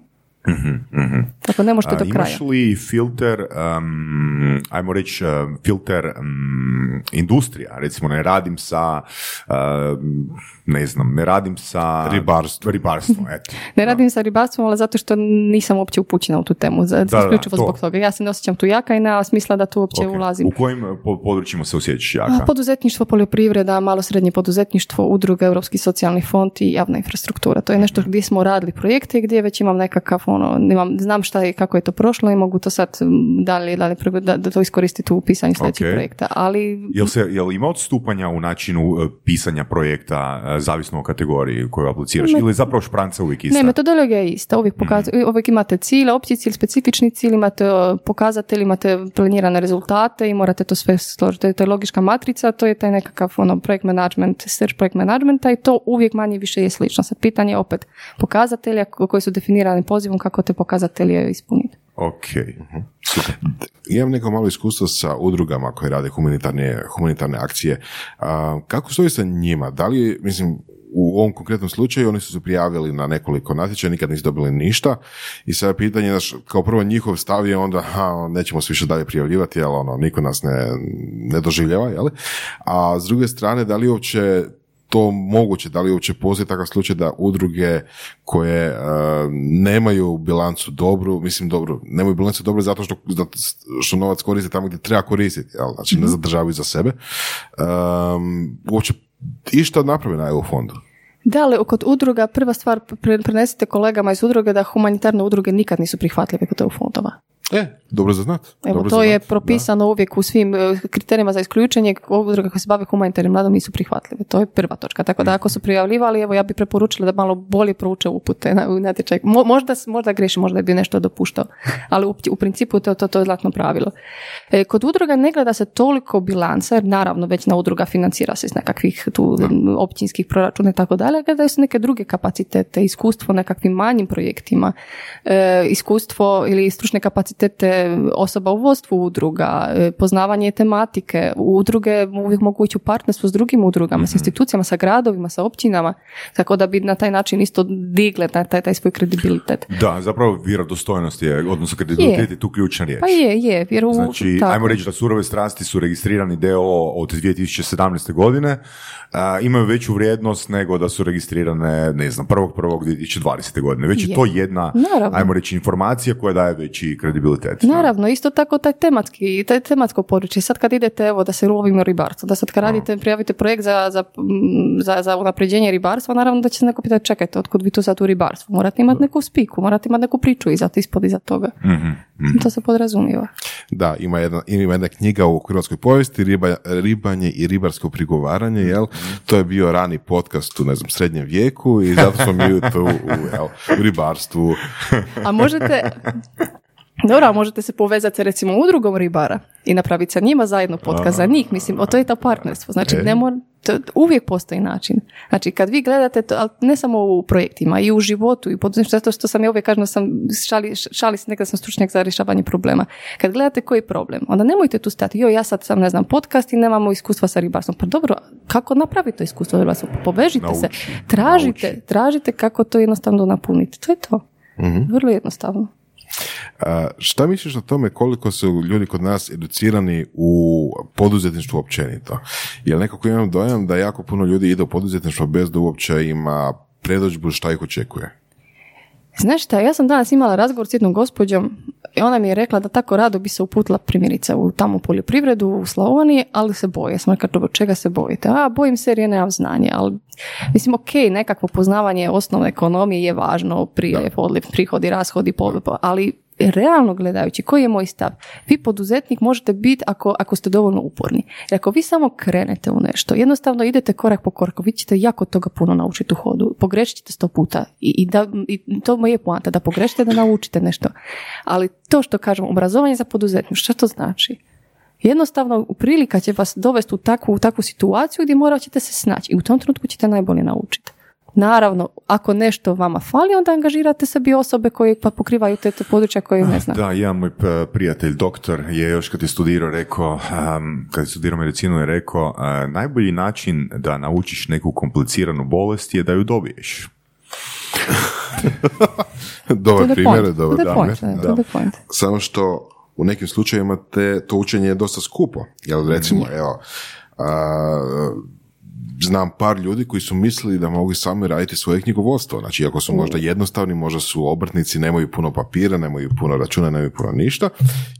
Mm-hmm. Tako ne možete do kraja. Imaš li filter, um, ajmo reći, filter um, industrija? Recimo, ne radim sa, uh, ne znam, ne radim sa... Ribarstvom. Ribarstvom, eto. [laughs] ne radim sa ribarstvom, ali zato što nisam uopće upućena u tu temu. Da, isključivo zbog toga. Ja se ne osjećam tu jaka i nema smisla da tu uopće ulazim. U kojim uh, područjima se osjećaš jaka? Poduzetništvo, poljoprivreda, malo srednje poduzetništvo, udruga, Europski socijalni fond i javna infrastruktura. To je nešto gdje smo radili projekte i gdje već imam nekakav ono, imam, znam šta i kako je to prošlo i mogu to sad dalje, dalje da, da to iskoristiti u pisanju sljedećeg projekta. Ali... Jel, se, jel ima odstupanja u načinu e, pisanja projekta e, zavisno o kategoriji koju apliciraš ili zapravo špranca uvijek ista? Ne, metodologija je ista. Uvijek, pokaz, mm. uvijek imate cilj, opći cilj, specifični cilj, imate e, pokazatelj, imate planirane rezultate i morate to sve složiti. To je logička matrica, to je taj nekakav ono, projekt management, search projekt managementa i to uvijek manje više je slično. Sad pitanje opet pokazatelja koji su definirani pozivom kako te pokazatelje ispuniti. Ok. uh Imam neko malo iskustvo sa udrugama koje rade humanitarne, humanitarne akcije. kako stoji sa njima? Da li, mislim, u ovom konkretnom slučaju oni su se prijavili na nekoliko natječaja, nikad nisu dobili ništa i sada pitanje, znaš, kao prvo njihov stav je onda, ha, nećemo se više dalje prijavljivati, jer ono, niko nas ne, ne doživljava, jel? A s druge strane, da li uopće to moguće, da li uopće postoji takav slučaj da udruge koje uh, nemaju bilancu dobru, mislim dobru, nemaju bilancu dobru zato što, što novac koriste tamo gdje treba koristiti, jel? znači ne mhm. zadržavaju za sebe, um, uopće išta napravi na EU fondu. Da, ali kod udruga prva stvar prenesite kolegama iz udruge da humanitarne udruge nikad nisu prihvatljive kod EU fondova. E, dobro za znat. Evo, to je propisano uvijek u svim e, kriterijima za isključenje udruga koje se bave humanitarnim radom nisu prihvatljive. To je prva točka. Tako da ako su prijavljivali, evo ja bih preporučila da malo bolje prouče upute na natječaj. možda, možda greši, možda bi nešto dopuštao, ali u, u principu to, to, to je zlatno pravilo. E, kod udruga ne gleda se toliko bilanca, jer naravno već na udruga financira se iz nekakvih tu općinskih proračuna i tako dalje, gledaju se neke druge kapacitete, iskustvo nekakvim manjim projektima, e, iskustvo ili stručne kapacitete osoba u vodstvu udruga, e, poznavanje tematike, udruge uvijek mogu ići u partnerstvo s drugim udrugama, s institucijama, sa gradovima, sa općinama, tako da bi na taj način isto digle taj, taj, taj svoj kredibilitet. Da, zapravo vjerodostojnost je, odnosno kredibilitet je tu ključna riječ. Pa je, je. Jer u, Znači, tako. ajmo reći da surove strasti su registrirani deo od 2017. godine, a, imaju veću vrijednost nego da su registrirane, ne znam, 1.1.2020. godine. Već je Je. to jedna, Naravno. ajmo reći, informacija koja daje veći kredibilitet. Naravno, isto tako taj tematski, taj tematsko područje. Sad kad idete, evo, da se lovimo ribarstvo, da sad kad radite, prijavite projekt za, za, mm, za, za unapređenje ribarstva, naravno da će se neko pitati, čekajte, otkud vi tu sad u ribarstvu? Morate imati neku spiku, morate imati neku priču iza, ispod iza toga. Mhm, To se podrazumijeva. Da, ima jedna, ima jedna knjiga u hrvatskoj povijesti, riba, ribanje i ribarsko prigovaranje, jel? To je bio rani podcast u, ne znam, srednjem vijeku i zato smo mi tu u, jel, u ribarstvu. A možete, dobro, a možete se povezati recimo udrugom ribara i napraviti sa njima zajedno podcast za njih, mislim, o to je to partnerstvo. Znači, E. ne mora- to, uvijek postoji način. Znači, kad vi gledate to, ali ne samo u projektima, i u životu, i u poduzetništvu, zato što sam ja uvijek kažem sam, šali, šali se nekada sam stručnjak za rješavanje problema. Kad gledate koji je problem, onda nemojte tu stati, joj, ja sad sam, ne znam, podcast i nemamo iskustva sa ribarstvom. Pa dobro, kako napraviti to iskustvo sa ribarstvom? Povežite se, Nauči, tražite, tražite kako to jednostavno napuniti. To je to. Vrlo jednostavno. A, šta misliš o tome koliko su ljudi kod nas educirani u poduzetništvu općenito? Jer nekako imam dojam da jako puno ljudi ide u poduzetništvo bez da uopće ima predođbu šta ih očekuje. Znaš šta, ja sam danas imala razgovor s jednom gospođom i ona mi je rekla da tako rado bi se uputila primjerice u tamo poljoprivredu u Slavoniji, ali se boje. Ja sam rekla, dobro, čega se bojite? A, bojim se jer je nemam znanje, ali mislim, ok, nekakvo poznavanje osnovne ekonomije je važno, priljev, odliv, prihodi, rashodi, ali realno gledajući, koji je moj stav? Vi poduzetnik možete biti ako, ako ste dovoljno uporni. Jer ako vi samo krenete u nešto, jednostavno idete korak po koraku, vi ćete jako toga puno naučiti u hodu. Pogrešit ćete sto puta i, i, da, i to je poanta, da pogrešite da naučite nešto. Ali to što kažem, obrazovanje za poduzetništvo, što to znači? Jednostavno, prilika će vas dovesti u takvu, u takvu situaciju gdje morat ćete se snaći i u tom trenutku ćete najbolje naučiti. Naravno, ako nešto vama fali, onda angažirate sebi osobe koje pa pokrivaju te, te područja koje ne znam. Da, jedan moj prijatelj, doktor, je još kad je studirao rekao, um, kad je studirao medicinu je rekao, uh, najbolji način da naučiš neku kompliciranu bolest je da ju dobiješ. [laughs] Dobar primjer, point. dobar To point, da, to point. Samo što u nekim slučajevima te, to učenje je dosta skupo. Jel recimo, evo, a, znam par ljudi koji su mislili da mogu sami raditi svoje knjigovodstvo. Znači, iako su možda jednostavni, možda su obrtnici, nemaju puno papira, nemaju puno računa, nemaju puno ništa.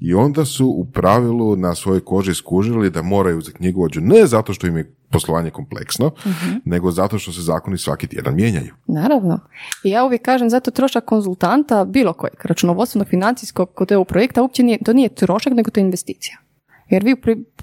I onda su u pravilu na svojoj koži skužili da moraju za knjigovođu ne zato što im je poslovanje kompleksno, nego zato što se zakoni svaki tjedan mijenjaju. Naravno. I ja uvijek kažem, zato trošak konzultanta, bilo kojeg računovodstvenog, financijskog kod EU projekta, uopće nije, to nije trošak, nego to je investicija. Jer vi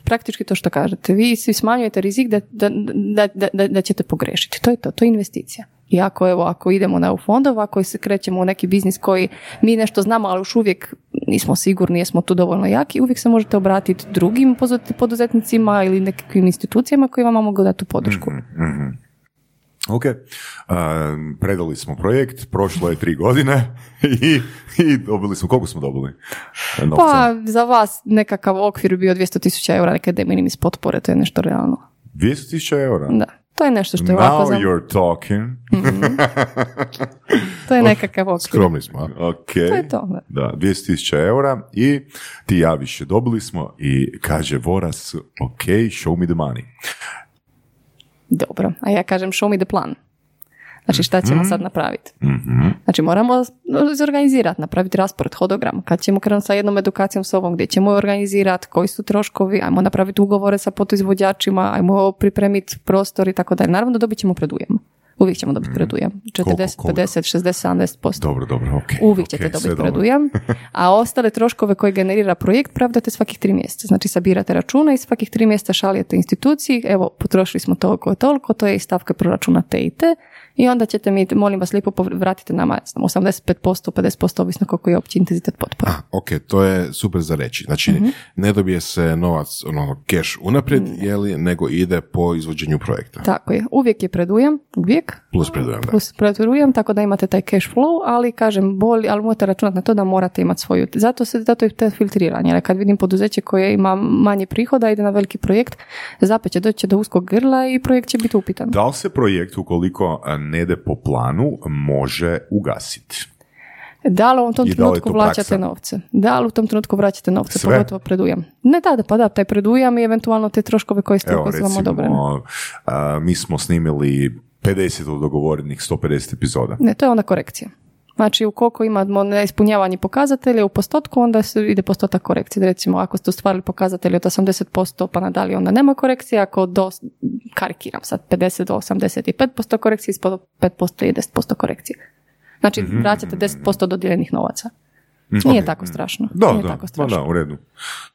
praktički to što kažete, vi si smanjujete rizik da, da, da, da, da, ćete pogrešiti. To je to, to je investicija. I ako, evo, ako idemo na EU fondova, ako se krećemo u neki biznis koji mi nešto znamo, ali još uvijek nismo sigurni, jesmo tu dovoljno jaki, uvijek se možete obratiti drugim poduzetni- poduzetnicima ili nekakvim institucijama koji vam mogu dati tu podršku. Ok, um, predali smo projekt, prošlo je tri godine [laughs] i, i dobili smo, koliko smo dobili? Novca? Pa za vas nekakav okvir bi bio 200 tisuća eura neke de minimis potpore, to je nešto realno. 200.000 eura? Da, to je nešto što je ovako Now za... you're talking. [laughs] To je nekakav okvir. Skromni smo, a? Ok. To je to, da. Da, 200.000 eura i ti ja više dobili smo i kaže Voras, ok, show me the money. Dobro, a ja kažem show me the plan. Znači šta ćemo Mhm. sad napraviti? Znači moramo izorganizirati, napraviti raspored, hodogram. Kad ćemo krenuti sa jednom edukacijom s ovom, gdje ćemo organizirati, koji su troškovi, ajmo napraviti ugovore sa potoizvođačima, ajmo pripremiti prostor i tako dalje. Naravno dobit ćemo predujam. Uvijek ćemo dobiti predujam. 40, Mhm. Koliko, koliko? 50, 60, 70%. Dobro, dobro, ok. Uvijek ćete sve dobiti predujam, [laughs] a ostale troškove koje generira projekt pravdate svakih tri mjeseca. Znači sabirate račune i svakih tri mjeseca šaljete instituciji, evo potrošili smo toliko i toliko, to je iz stavke proračuna te i te i onda ćete mi, molim vas lijepo vratite nama znam, 85%, 50%, ovisno koliko je opći intenzitet potpora. A, ok, to je super za reći. Znači, Mhm. ne dobije se novac, ono, cash unaprijed, jeli, nego ide po izvođenju projekta. Tako je, uvijek je predujam, uvijek, uvijek. Plus predujam, da. Plus predujam, tako da imate taj cash flow, ali kažem, bolje, ali morate računati na to da morate imati svoju. Zato se zato je to filtriranje. Jer kad vidim poduzeće koje ima manje prihoda, ide na veliki projekt, zapet će doći do uskog grla i projekt će biti upitan. Da li se projekt, ukoliko ne ide po planu, može ugasiti? Da li u tom trenutku vraćate novce? Da li u tom trenutku vraćate novce, Sve? pogotovo predujam? Ne, da, da, pa da, taj predujam i eventualno te troškove koje ste Evo, vam odobrene. recimo, mi smo snimili 50 od dogovorenih 150 epizoda. Ne, to je onda korekcija. Znači, ukoliko imamo neispunjavanje pokazatelja u postotku, onda se ide postotak korekcije. Recimo, ako ste ostvarili pokazatelje od 80%, pa nadalje, onda nema korekcije. Ako do, karikiram sad, 50 do 85% korekcije, ispod 5% je 10% korekcije. Znači, Mhm. vraćate 10% dodijeljenih novaca. Nije Ok. tako strašno. Da, Nije da, tako strašno. da, u redu.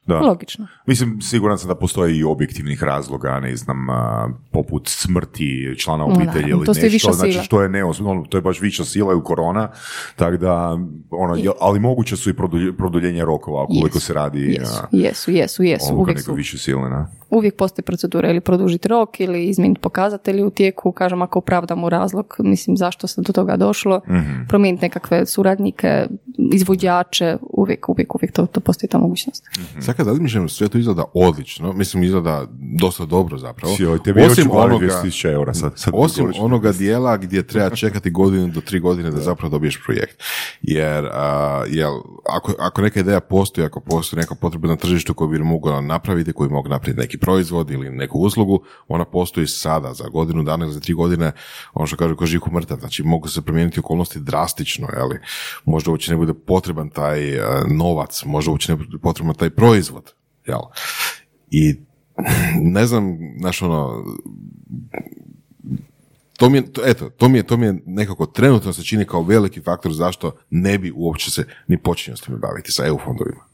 Da. Logično. Mislim, siguran sam da postoje i objektivnih razloga, ne znam, a, poput smrti člana obitelji ili to nešto, znači što je neos, ono, to je baš viša sila ili korona, tako da, ono, jel- ali moguće su i produlje- produljenje rokova ukoliko Jesu, se radi Jesu, jesu, jesu, Uvijek, su, više sile, na. uvijek postoji procedura ili produžiti rok ili izmijeniti pokazatelji u tijeku, kažem ako opravdamo razlog, mislim zašto se do toga došlo, Mhm. promijeniti nekakve suradnike, izvođače, uvijek, uvijek, uvijek to, to postoji ta mogućnost. Sad kad razmišljam, sve to izgleda odlično, mislim izgleda dosta dobro zapravo. Si, ovaj, tebi osim onoga, onoga... 200.000 eura sad. sad osim onoga dijela gdje treba [laughs] čekati godinu do tri godine da zapravo dobiješ projekt. Jer, a, jel, ako, ako neka ideja postoji, ako postoji neka potreba na tržištu koju bi mogla napraviti, koju mogu napraviti neki proizvod ili neku uslugu, ona postoji sada, za godinu dana ili za tri godine, ono što kažu ko živ ko mrtav, znači mogu se promijeniti okolnosti drastično, jeli? možda uopće ne bude potreban taj a, novac, možda uopće ne potreban taj proizvod, jel? I ne znam, znaš ono, to mi je, to- eto, to mi je, to mi je nekako trenutno se čini kao veliki faktor zašto ne bi uopće se ni počinio s baviti sa EU fondovima.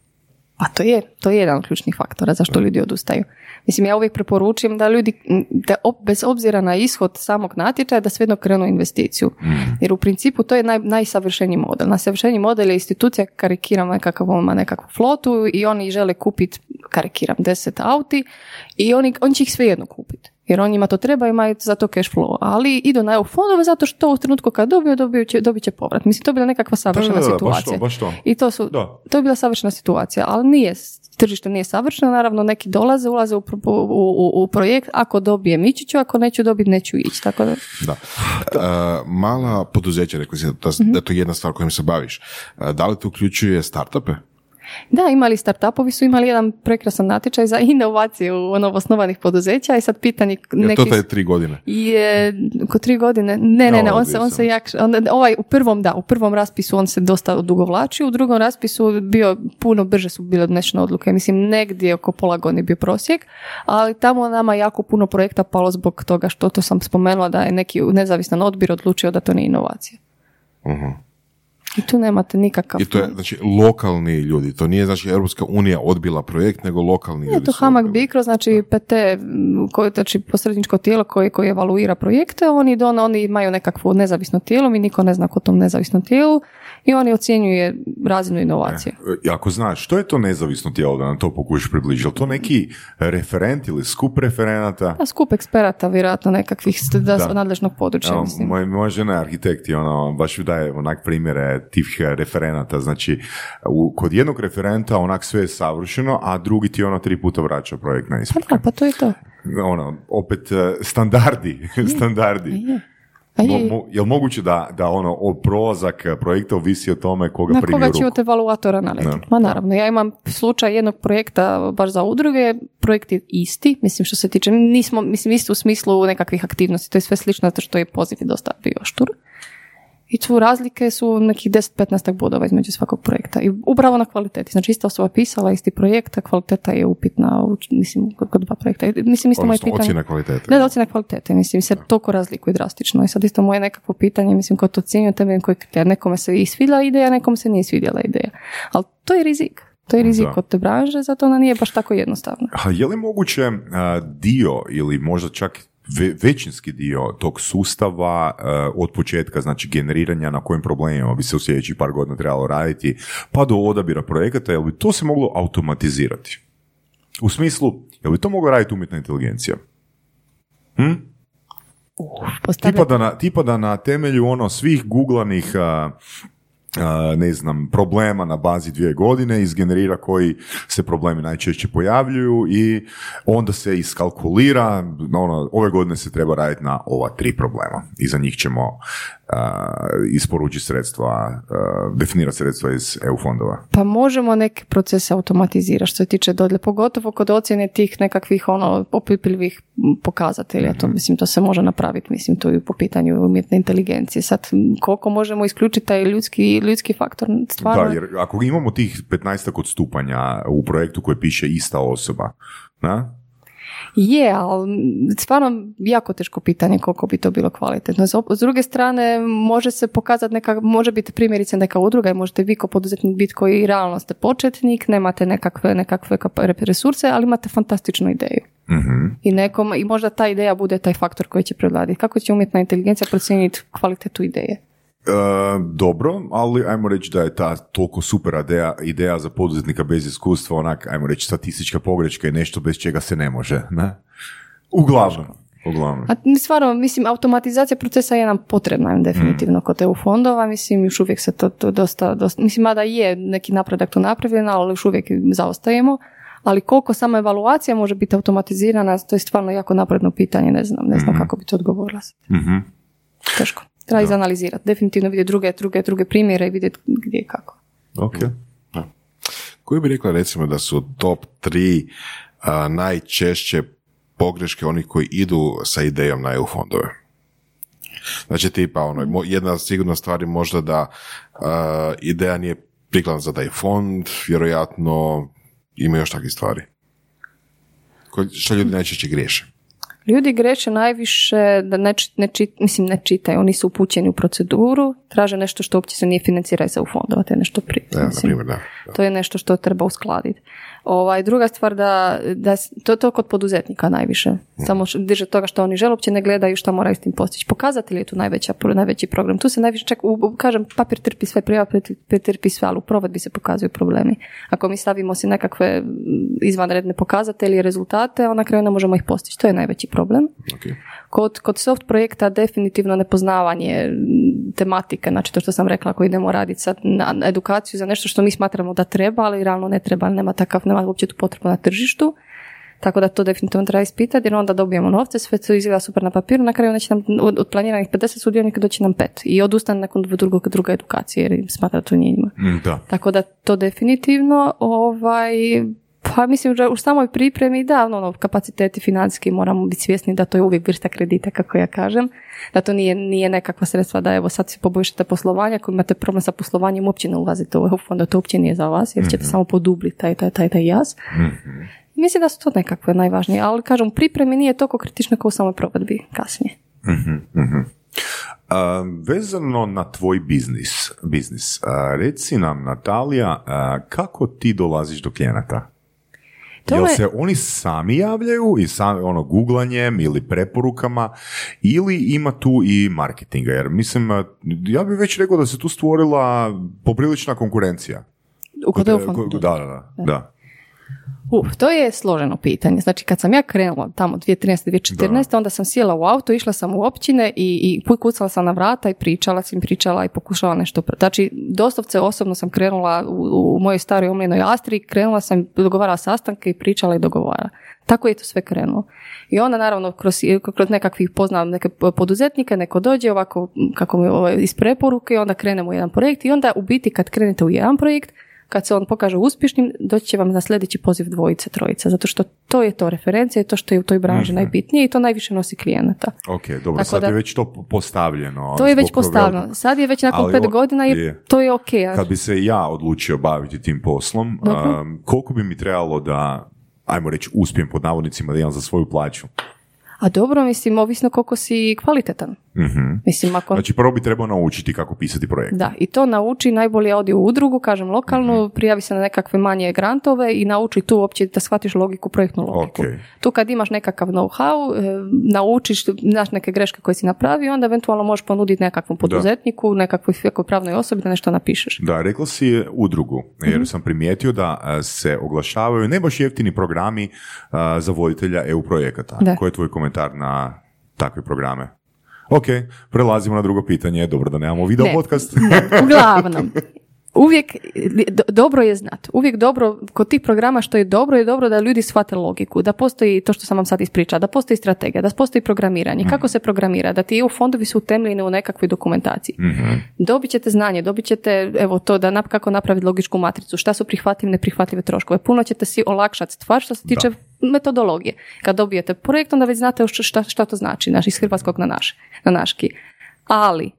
A to je, to je jedan od ključnih faktora zašto ljudi odustaju. Mislim, ja uvijek preporučujem da ljudi, da op- bez obzira na ishod samog natječaja, da svejedno krenu u investiciju. Jer u principu to je naj, najsavršeniji model. Najsavršeniji model je institucija, karikiram nekakav, on ima nekakvu flotu i oni žele kupiti, karikiram, 10 auti i oni, on će ih svejedno kupiti. Jer on njima to treba, imaju za to cash flow. Ali idu na EU fondove zato što u trenutku kad dobiju, dobiju će, dobit će povrat. Mislim, to je bila nekakva savršena Da, da, da, baš to, situacija. baš to. I to su, Da. to je bila savršena situacija, ali nije, tržište nije savršeno, naravno neki dolaze, ulaze u, u, u, u projekt, ako dobijem ići ću, ako neću dobiti neću ići, tako da... Da. E, mala poduzeća, rekli si da, Mhm. da je to jedna stvar kojom se baviš. E, da li to uključuje startupe? Da, imali startupovi su imali jedan prekrasan natječaj za inovaciju u osnovanih poduzeća i sad pitanje Je to taj tri godine? je oko tri godine, ne, ne, ne, on se, on se jak, on, ovaj u prvom da, u prvom raspisu on se dosta odugovlačio, u drugom raspisu bio, puno brže su bile donešene odluke, mislim negdje oko pola godine je bio prosjek, ali tamo nama jako puno projekta palo zbog toga što to sam spomenula da je neki nezavisan odbir odlučio da to nije inovacija. I tu nemate nikakav... I to je, znači, lokalni ljudi. To nije, znači, Europska unija odbila projekt, nego lokalni Je ljudi to Hamag odbili. Bikro, znači PT, koje, znači posredničko tijelo koje, koje evaluira projekte, oni, don, oni imaju nekakvo nezavisno tijelo, mi niko ne zna ko tom nezavisnom tijelu i oni ocjenjuje razinu inovacije. E, Ako znaš, što je to nezavisno tijelo da nam to pokušaš približiti? Je li to neki referent ili skup referenata? A skup eksperata, vjerojatno nekakvih da, Da. nadležnog područja, Evo, mislim. moja, moja žena je arhitekt i ona baš daje onak primjere tih eh, referenata. Znači, u, kod jednog referenta onak sve je savršeno, a drugi ti ono tri puta vraća projekt na Pa ispit. da, pa to je to. Ono, opet eh, standardi, [laughs] standardi. Je. Mo, je, mo, je li moguće da, da ono, o prolazak projekta ovisi o tome koga na primi koga će od evaluatora naletiti? Da. Ma naravno, ja imam slučaj jednog projekta baš za udruge, projekt je isti, mislim što se tiče, nismo, mislim isto u smislu nekakvih aktivnosti, to je sve slično zato što je poziv dosta bio štur. I tu razlike su nekih 10-15 bodova između svakog projekta. I upravo na kvaliteti. Znači ista osoba pisala isti projekt, a kvaliteta je upitna, u- mislim, kod dva projekta. Mislim, isto moje pitanje... ocjena kvalitete. Ne, da ocjena kvalitete, mislim, se toliko razlikuje drastično. I sad isto moje nekakvo pitanje, mislim, ko to ocjenjuje temeljem kojeg kriterija. Nekome se i svidjela ideja, nekom se nije svidjela ideja. Ali to je rizik. To je rizik Da. od te branže, zato ona nije baš tako jednostavna. A je li moguće a, dio ili možda čak ve- većinski dio tog sustava a, od početka, znači generiranja na kojim problemima bi se u sljedećih par godina trebalo raditi, pa do odabira projekata, jel bi to se moglo automatizirati? U smislu, jel bi to mogla raditi umjetna inteligencija? Hm? Postavlja- Tipa da, na, tipa da na temelju ono svih googlanih a, ne znam, problema na bazi dvije godine izgenerira koji se problemi najčešće pojavljuju i onda se iskalkulira, ono, ove godine se treba raditi na ova tri problema i za njih ćemo a, isporučiti sredstva, a, definirati sredstva iz EU fondova. Pa možemo neke procese automatizirati što se tiče dodjele, pogotovo kod ocjene tih nekakvih ono opipljivih pokazatelja. To, mislim, to se može napraviti, mislim, tu i po pitanju umjetne inteligencije. Sad, koliko možemo isključiti taj ljudski, ljudski faktor, stvarno... Da, jer ako imamo tih 15 odstupanja u projektu koje piše ista osoba, na? Je, ali stvarno jako teško pitanje koliko bi to bilo kvalitetno. S druge strane, može se pokazati neka, može biti primjerice neka udruga i možete vi kao poduzetnik biti koji realno ste početnik, nemate nekakve, nekakve resurse, ali imate fantastičnu ideju. Mhm. I, nekom, I možda ta ideja bude taj faktor koji će prevladiti. Kako će umjetna inteligencija procijeniti kvalitetu ideje? E, dobro, ali ajmo reći da je ta toliko super ideja, ideja za poduzetnika bez iskustva, onak, ajmo reći, statistička pogreška je nešto bez čega se ne može, ne? Uglavnom. Uglavnom. A stvarno, mislim, automatizacija procesa je nam potrebna Mm. definitivno kod EU fondova, mislim, još uvijek se to, to dosta, dosta, mislim, mada je neki napredak tu napravljen, ali još uvijek zaostajemo, ali koliko sama evaluacija može biti automatizirana, to je stvarno jako napredno pitanje, ne znam, ne znam Mm. kako bi to odgovorila. Mhm. Teško. Treba izanalizirati, definitivno vidjeti druge, druge, druge primjere i vidjeti gdje i kako. Ok. Koji bi rekla recimo da su top tri a, najčešće pogreške onih koji idu sa idejom na EU fondove? Znači tipa ono, mo- jedna sigurna stvar je možda da a, ideja nije prikladna za taj fond, vjerojatno ima još takvih stvari. Ko- Što ljudi najčešće griješe? Ljudi greše najviše da ne, ne čit- mislim ne čitaju, oni su upućeni u proceduru, traže nešto što uopće se nije financira iz EU fondova, to je nešto. Evo, na mislim. primjer, da. da. To je nešto što treba uskladiti. Ovaj, druga stvar da, da to to kod poduzetnika najviše. Samo š- drže toga što oni žele, uopće ne gledaju šta moraju s tim postići. Pokazatelj je tu najveća, najveći program. Tu se najviše čak, u, kažem, papir trpi sve, prijava papir trpi sve, ali u provedbi se pokazuju problemi. Ako mi stavimo si nekakve mm, izvanredne pokazatelje, rezultate, a na kraju ne možemo ih postići. To je najveći problem. Ok. Kod, kod soft projekta definitivno nepoznavanje m, tematike, znači to što sam rekla, ako idemo raditi sad na na edukaciju za nešto što mi smatramo da treba, ali realno ne treba, nema takav, nema uopće tu potrebu na tržištu. Tako da to definitivno treba ispitati jer onda dobijemo novce, sve to izgleda super na papiru, na kraju neće nam od, od planiranih 50 sudionika doći nam pet i odustane nakon drugog, druge edukacije jer smatra da to nije njima. Mm, da. Tako da to definitivno, ovaj, pa mislim da u samoj pripremi da, ono, ono, kapaciteti financijski moramo biti svjesni da to je uvijek vrsta kredita, kako ja kažem, da to nije, nije nekakva sredstva da evo sad si poboljšate poslovanje, ako imate problem sa poslovanjem uopće ne ulazite u EU fond, to uopće nije za vas, jer ćete samo podubiti taj, taj, taj, taj jaz. Mislim da su to nekakve najvažnije, ali kažem, pripremi nije toliko kritično kao u samoj provedbi kasnije. A, vezano na tvoj biznis, biznis a, reci nam Natalija, a, kako ti dolaziš do klijenata? To Jel je- se oni sami javljaju i sami, ono, googlanjem ili preporukama ili ima tu i marketinga? Jer mislim, ja bih već rekao da se tu stvorila poprilična konkurencija. U kod EU fonda. Kod- Da, da, da. da. Uf, to je složeno pitanje. Znači, kad sam ja krenula tamo 2013. 2014. onda sam sjela u auto, išla sam u općine i, i kucala sam na vrata i pričala sam, pričala i pokušala nešto. pr- Znači, doslovce osobno sam krenula u, u mojoj staroj omljenoj Astri, krenula sam, dogovarala sastanke i pričala i dogovara. Tako je to sve krenulo. I onda naravno kroz, kroz nekakvih poznam neke poduzetnike, neko dođe ovako kako mi ovaj, iz preporuke onda krenemo u jedan projekt i onda u biti kad krenete u jedan projekt, kad se on pokaže uspješnim, doći će vam na sljedeći poziv dvojice, trojice, zato što to je to referencija i to što je u toj branži najbitnije i to najviše nosi klijenata. Ok, dobro, Tako sad da- je već to postavljeno. To je već programa. postavljeno. Sad je već nakon Ali pet o- godina je, je. to je ok. Kad bi se ja odlučio baviti tim poslom, um, koliko bi mi trebalo da, ajmo reći, uspijem pod navodnicima da imam za svoju plaću? A dobro, mislim, ovisno koliko si kvalitetan. Mhm. Mislim, ako... Znači, prvo bi trebao naučiti kako pisati projekt. Da, i to nauči, najbolje odi u udrugu, kažem lokalnu, Mhm. prijavi se na nekakve manje grantove i nauči tu uopće da shvatiš logiku, projektnu logiku. Ok. Tu kad imaš nekakav know-how, e, naučiš, znaš neke greške koje si napravio, onda eventualno možeš ponuditi nekakvom poduzetniku, nekakvoj nekoj pravnoj osobi da nešto napišeš. Da, rekla si udrugu, jer Mhm. sam primijetio da a, se oglašavaju ne baš jeftini programi a, za voditelja EU projekata. Da. Koji je tvoj komentar na takve programe? Ok, prelazimo na drugo pitanje. Dobro da nemamo video Ne, podcast. [laughs] ne, uglavnom, [laughs] uvijek do- dobro je znat. Uvijek dobro, kod tih programa što je dobro je dobro da ljudi shvate logiku, da postoji to što sam vam sad ispričala, da postoji strategija, da postoji programiranje, kako se programira, da ti EU fondovi su utemeljeni u nekakvoj dokumentaciji. Dobit ćete znanje, dobit ćete evo to da nap- kako napraviti logičku matricu, šta su prihvatljive, neprihvatljive troškove. Puno ćete si olakšati stvar što se tiče metodologije. Kad dobijete projekt, onda već znate šta, šta to znači, naš iz hrvatskog na naš, na naški. Ali,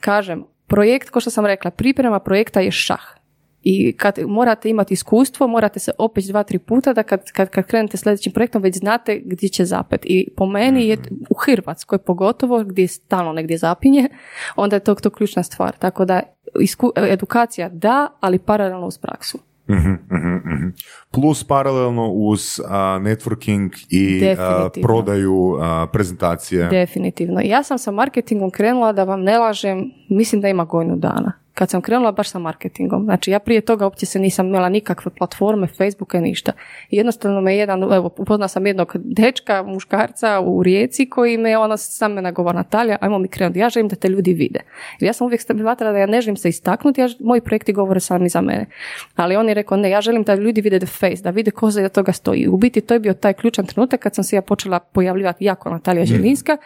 kažem, projekt, kao što sam rekla, priprema projekta je šah. I kad morate imati iskustvo, morate se opet dva, tri puta da kad, kad, kad krenete sljedećim projektom već znate gdje će zapet. I po meni je u Hrvatskoj pogotovo gdje stalno negdje zapinje, onda je to, to ključna stvar. Tako da isku, edukacija da, ali paralelno uz praksu. Mhm, mhm. Plus paralelno uz a, networking i Definitivno. prodaju a, prezentacije. Definitivno. Ja sam sa marketingom krenula, da vam ne lažem, mislim da ima godinu dana. Kad sam krenula baš sa marketingom. Znači ja prije toga uopće se nisam imala nikakve platforme, Facebooka, ništa. I jednostavno me jedan, evo, upoznala sam jednog dečka, muškarca u Rijeci koji me, ona sam me nagovor Natalja, ajmo mi krenuti, ja želim da te ljudi vide. Jer ja sam uvijek smatrala da ja ne želim se istaknuti, ja, moji projekti govore sami za mene. Ali on je rekao, ne, ja želim da ljudi vide the face, da vide ko za toga stoji. U biti to je bio taj ključan trenutak kad sam se ja počela pojavljivati jako Natalija Želinska,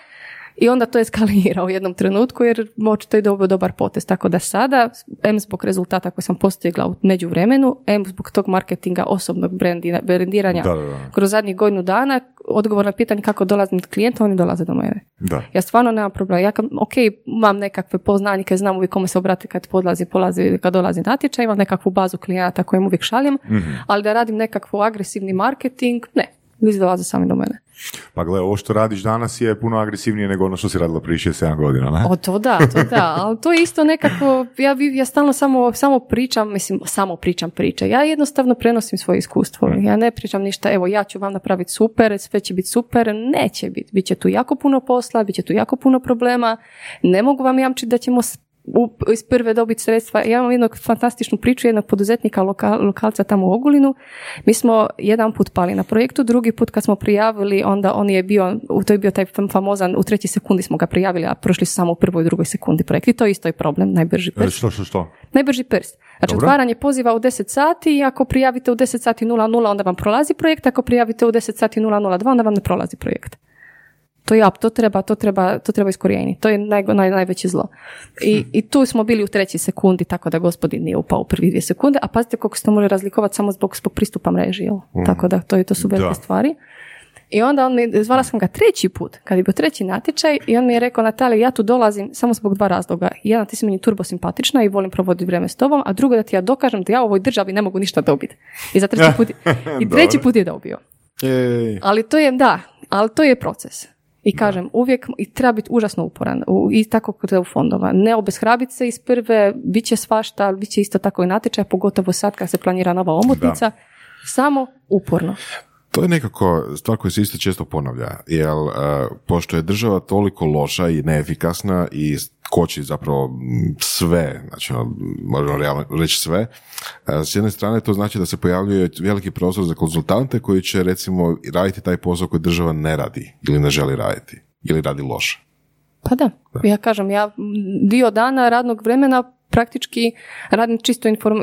i onda to eskalira u jednom trenutku jer očito je dobio dobar potez. Tako da sada, M zbog rezultata koje sam postigla u međuvremenu, M zbog tog marketinga osobnog brandina- brendiranja Da, da, da. kroz zadnjih godinu dana, odgovor na pitanje kako dolazim do klijenta, oni dolaze do mene. Da. Ja stvarno nemam problema. Ja, ok, imam nekakve poznanike, znam uvijek kome se obrati kad podlazi, polazi, kad dolazi natječaj, imam nekakvu bazu klijenata kojem uvijek šaljem, ali da radim nekakvu agresivni marketing, ne. Ljudi dolaze sami do mene. Pa gle, ovo što radiš danas je puno agresivnije nego ono što si radila prije 6-7 godina, ne? O, to da, to da, ali to je isto nekako, ja, ja stalno samo, samo pričam, mislim, samo pričam priče. Ja jednostavno prenosim svoje iskustvo. Ja ne pričam ništa, evo, ja ću vam napraviti super, sve će biti super, neće biti. Biće tu jako puno posla, bit će tu jako puno problema. Ne mogu vam jamčiti da ćemo u- iz prve dobiti sredstva. Ja imam jednu fantastičnu priču jednog poduzetnika loka- lokalca tamo u Ogulinu. Mi smo jedan put pali na projektu, drugi put kad smo prijavili, onda on je bio, to je bio taj fam- famozan, u trećoj sekundi smo ga prijavili, a prošli su samo u prvoj i drugoj sekundi projekt. I to je isto je problem, najbrži E, prst. Što, što, što? Najbrži prst. Znači, Dobro. otvaranje poziva u 10 sati i ako prijavite u 10 sati 00, onda vam prolazi projekt, ako prijavite u 10 sati 002, onda vam ne prolazi projekt. To je, to treba, to treba, to treba iskorijeniti. To je naj, naj, najveće zlo. I, I tu smo bili u trećoj sekundi, tako da gospodin nije upao u prvi dvije sekunde, a pazite koliko se to može razlikovati samo zbog, zbog pristupa mreži. Jel? Tako da to, je, to su velike stvari. I onda on mi, zvala sam ga treći put, kad je bio treći natječaj i on mi je rekao, Natalija, ja tu dolazim samo zbog dva razloga. Jedan, ti si meni turbo simpatična i volim provoditi vrijeme s tobom, a drugo da ti ja dokažem da ja u ovoj državi ne mogu ništa dobiti. I za treći [laughs] put, i treći put je dobio. Ej. Ali to je, da, ali to je proces. I kažem, uvijek i treba biti užasno uporan. U, I tako kod EU fondova. Ne obeshrabiti se iz prve, bit će svašta, ali bit će isto tako i natječaj, pogotovo sad kad se planira nova omotnica. Samo uporno. To je nekako stvar koja se isto često ponavlja, jer e, pošto je država toliko loša i neefikasna i koči zapravo sve, znači ono, možemo reći sve, e, s jedne strane to znači da se pojavljuje veliki prostor za konzultante koji će recimo raditi taj posao koji država ne radi ili ne želi raditi ili radi loše. Pa da. Ja kažem, ja dio dana radnog vremena praktički radim čisto, inform,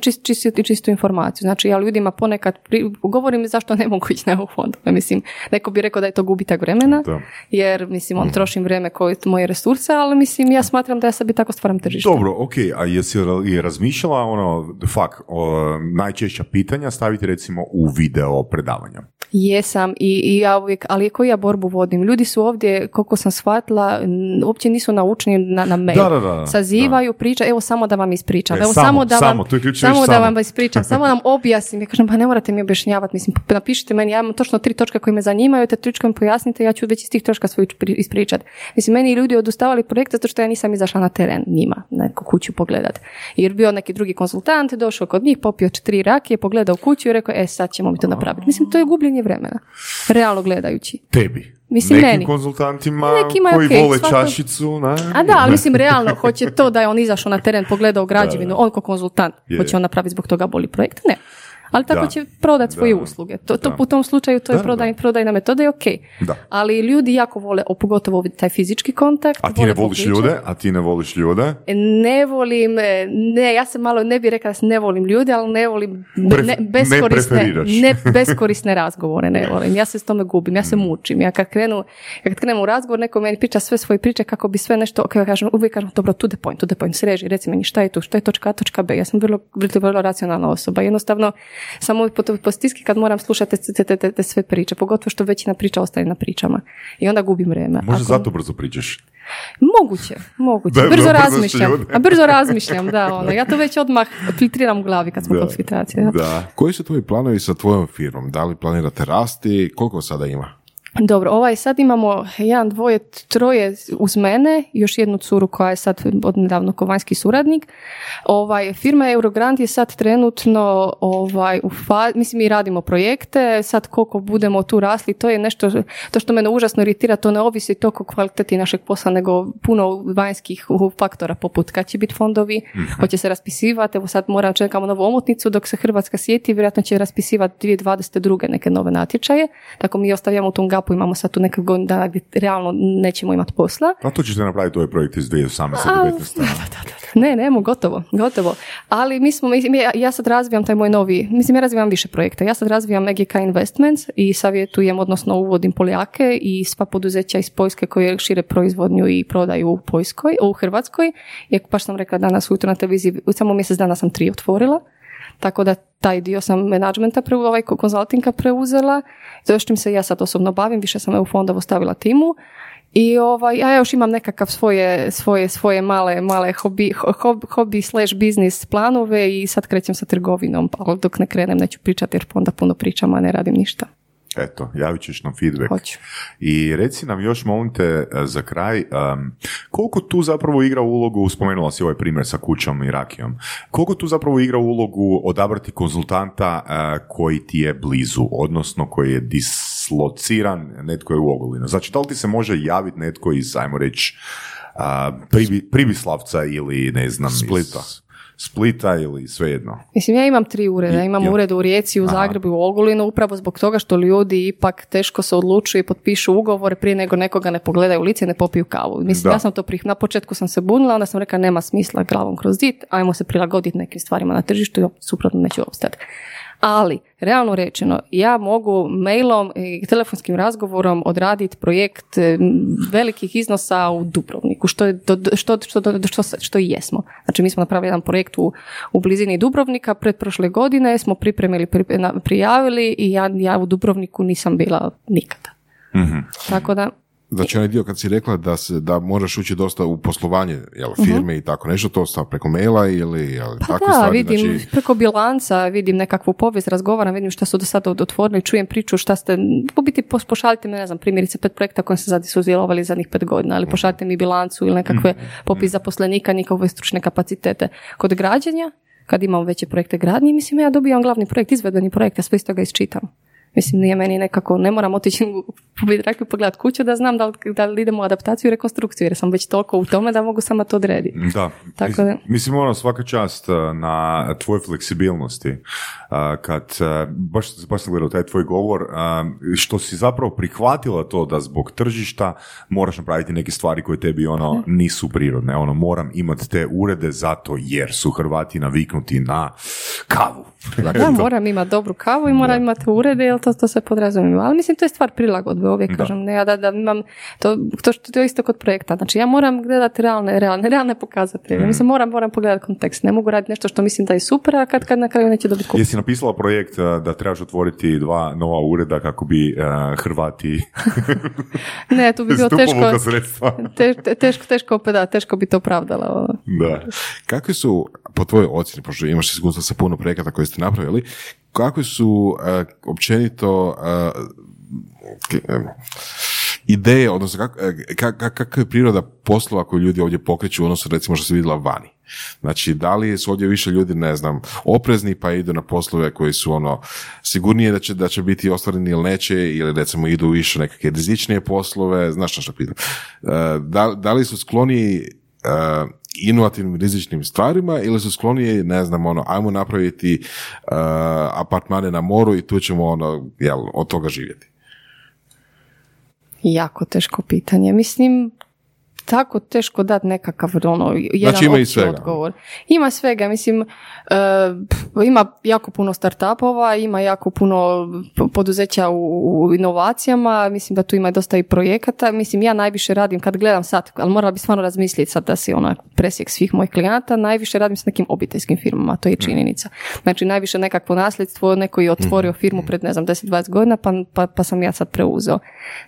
čist, čisto, čistu informaciju. Znači ja ljudima ponekad pri, govorim zašto ne mogu ići na EU fondove. Mislim, neko bi rekao da je to gubitak vremena, Da. jer mislim, on trošim vrijeme koje moje resurse, ali mislim, ja smatram da ja sebi tako stvaram tržište. Dobro, ok, a jesi je razmišljala ono, fak, o, najčešća pitanja staviti recimo u video predavanja? Jesam i, i ja uvijek, ali koju ja borbu vodim? Ljudi su ovdje, koliko sam shvatila, uopće nisu naučeni na, na mail. Da, da, da, Sazivaju, priča, evo samo da vam ispričam. E, evo samo, samo, da samo, vam, samo riječ, da samo. vam ispričam, samo nam objasnim. Ja kažem, pa ne morate mi objašnjavati, mislim, napišite meni, ja imam točno tri točke koje me zanimaju, te točke mi pojasnite, ja ću već iz tih točka svoju ispričati. Mislim, meni ljudi odustavali projekt zato što ja nisam izašla na teren njima, na neku kuću pogledat. Jer bio neki drugi konsultant, došao kod njih, popio četiri rakije, pogledao kuću i rekao, e, sad ćemo mi to napraviti. Mislim, to je gubljenje vremena, realno gledajući. Tebi. Mislim, Nekim meni. konzultantima Nekima je koji okej, vole svako- čašicu, ne? A da, ali mislim realno, [laughs] hoće to da je on izašao na teren, pogledao građevinu, on ko konzultant, Je. hoće on napraviti zbog toga boli projekt? Ne. Ali tako Da. će prodat svoje Da. usluge. To, to u tom slučaju to je Da, prodaj, da. prodajna metoda je ok. Da. Ali ljudi jako vole, pogotovo taj fizički kontakt. A ti ne voliš popričat. ljude? A ti ne voliš ljude? Ne volim, e, ne, ja se malo, ne bih rekla da ne volim ljude, ali ne volim Pref- ne, ne beskorisne, ne, beskorisne razgovore, ne volim. Ja se s tome gubim, ja se mučim. Ja kad krenu, kad krenu u razgovor, neko meni priča sve svoje priče kako bi sve nešto, kako ja kažem, uvijek kažem, dobro, to the point, to the point, sreži, reci meni šta je tu, šta je točka A, točka B. Ja sam vrlo, vrlo, vrlo racionalna osoba. Jednostavno, samo uvijek po, po stiski kad moram slušati te, te, te, te, sve priče, pogotovo što većina priča ostaje na pričama. I onda gubim vrijeme. Možda Ako- zato brzo pričaš. Moguće, moguće. [laughs] Da, brzo brzo razmišljam. A brzo razmišljam, da. Ono. Ja to već odmah filtriram u glavi kad smo Da. kod filtracije. Da. Da. Koji su tvoji planovi sa tvojom firmom? Da li planirate rasti? Koliko sada ima? Dobro, ovaj sad imamo jedan, dvoje, troje uz mene, još jednu curu koja je sad od nedavno ko vanjski suradnik. Ovaj, firma Eurogrant je sad trenutno ovaj, u fa- mislim mi radimo projekte, sad koliko budemo tu rasli, to je nešto, to što mene užasno iritira, to ne ovisi toliko o kvaliteti našeg posla, nego puno vanjskih faktora, poput kad će biti fondovi, hoće se raspisivati, evo sad moram čekamo novu omotnicu, dok se Hrvatska sjeti, vjerojatno će raspisivati 2022. neke nove natječaje, tako mi ostavljamo u tom gapu, imamo sad tu godinu dana gdje realno nećemo imati posla. A to ćete napraviti ovaj projekt iz 2018. A, 19. da, da, da, da. Ne, nemo, gotovo, gotovo. Ali mi smo, mislim, ja, ja sad razvijam taj moj novi, mislim, ja razvijam više projekta. Ja sad razvijam EGK Investments i savjetujem, odnosno uvodim Poljake i sva poduzeća iz Poljske koje šire proizvodnju i prodaju u Poljskoj, u Hrvatskoj. Jer baš sam rekla danas ujutro na televiziji, samo mjesec dana sam tri otvorila. Tako da taj dio sam menadžmenta, pre, ovaj konzultinga preuzela. To čim se ja sad osobno bavim, više sam EU fondova stavila timu. I ovaj, ja još imam nekakav svoje, svoje, svoje male, male hobi, hobi, hobi slash biznis planove i sad krećem sa trgovinom, ali dok ne krenem neću pričati jer onda puno pričam, a ne radim ništa. Eto, javit ćeš nam feedback. Hoću. I reci nam još, molim te, e, za kraj, um, koliko tu zapravo igra ulogu, spomenula si ovaj primjer sa kućom i rakijom, koliko tu zapravo igra ulogu odabrati konzultanta e, koji ti je blizu, odnosno koji je dislociran, netko je u Ogulinu. Znači, da li ti se može javiti netko iz, ajmo reći, a, Pribi- Pribislavca ili, ne znam, Splita. iz Splita ili svejedno. Mislim, ja imam tri ureda. I- Imam jel- ured u Rijeci, u Aha. Zagrebu i u Ogulinu, upravo zbog toga što ljudi ipak teško se odlučuju i potpišu ugovore prije nego nekoga ne pogledaju u lice i ne popiju kavu. Mislim, Da. ja sam to prih... Na početku sam se bunila, onda sam rekla nema smisla glavom kroz zid, ajmo se prilagoditi nekim stvarima na tržištu i suprotno neću opstati. Ali, realno rečeno, ja mogu mailom i telefonskim razgovorom odraditi projekt e, velikih iznosa u Dubrovniku, što, je što, što, što, što i jesmo. Znači, mi smo napravili jedan projekt u, u blizini Dubrovnika, pred prošle godine smo pripremili, prijavili i ja, ja u Dubrovniku nisam bila nikada. Mhm. Tako da, Znači onaj dio kad si rekla da, se, da moraš ući dosta u poslovanje jel, firme i tako nešto, to stav preko maila ili jel, Mhm. Pa takve da, stvari, vidim znači, preko bilanca, vidim nekakvu povijest, razgovaram, vidim šta su do sada otvorili, čujem priču šta ste, u biti pošaljite mi, ne znam, primjerice pet projekta kojim se sad sudjelovali zadnjih pet godina, ali pošaljite mi bilancu ili nekakve popis zaposlenika, njihove stručne kapacitete. Kod građenja, kad imam veće projekte gradnje, mislim ja dobijam glavni projekt, izvedbeni projekt, ja sve iz toga isčitam. Mislim, nije meni nekako, ne moram otići u rekli pogledat kuću da znam da li, da li idemo u adaptaciju i rekonstrukciju, jer sam već toliko u tome da mogu sama to odrediti. Da, Tako da- mislim ono svaka čast uh, na tvojoj fleksibilnosti uh, kad, uh, baš, baš sam gledao taj tvoj govor, što si zapravo prihvatila to da zbog tržišta moraš napraviti neke stvari koje tebi ono nisu prirodne, ono moram imati te urede zato jer su Hrvati naviknuti na kavu. Dakle, Da, to- moram imati dobru kavu i moram imati urede, jer to, to se podrazumijeva. Ali mislim, to je stvar prilagodbe, uvijek kažem. Ne, ja da, da imam, to, to, što, to je isto kod projekta. Znači, ja moram gledati realne, realne, realne pokazatelje. Mislim, moram, moram pogledati kontekst. Ne mogu raditi nešto što mislim da je super, a kad, kad na kraju neće dobiti kup. Jesi napisala projekt uh, da trebaš otvoriti dva nova ureda kako bi uh, Hrvati [laughs] Ne, tu bi [laughs] bilo teško, [laughs] te- teško, teško, opet da, teško bi to opravdala. ono. Da. kakvi su, po tvojoj ocjeni, pošto imaš iskustva sa puno projekata koje ste napravili, kakvi su eh, općenito em, ideje, odnosno kak, eh, kak- kak- kakva je priroda poslova koju ljudi ovdje pokreću, odnosno recimo što se vidjela vani? Znači, da li su ovdje više ljudi, ne znam, oprezni pa idu na poslove koji su ono sigurnije da će, da će biti ostvareni ili neće, ili recimo idu više nekakve rizičnije poslove, znaš na što pitam. Eh, Da, da li su skloni inovativnim rizičnim stvarima ili su skloniji, ne znam, ono, ajmo napraviti uh, apartmane na moru i tu ćemo ono, jel, od toga živjeti? Jako teško pitanje. Mislim, tako teško dati nekakav ono, jedan Znači ima i svega. odgovor. Ima svega, mislim, pf, ima jako puno startupova, ima jako puno poduzeća u, u inovacijama, mislim da tu ima dosta i projekata, mislim ja najviše radim kad gledam sad, ali morala bi stvarno razmisliti sad da si ona presjek svih mojih klijenata, najviše radim s nekim obiteljskim firmama, to je činjenica. Znači najviše nekakvo nasljedstvo, neko je otvorio firmu pred ne znam 10-20 godina pa, pa, pa sam ja sad preuzeo.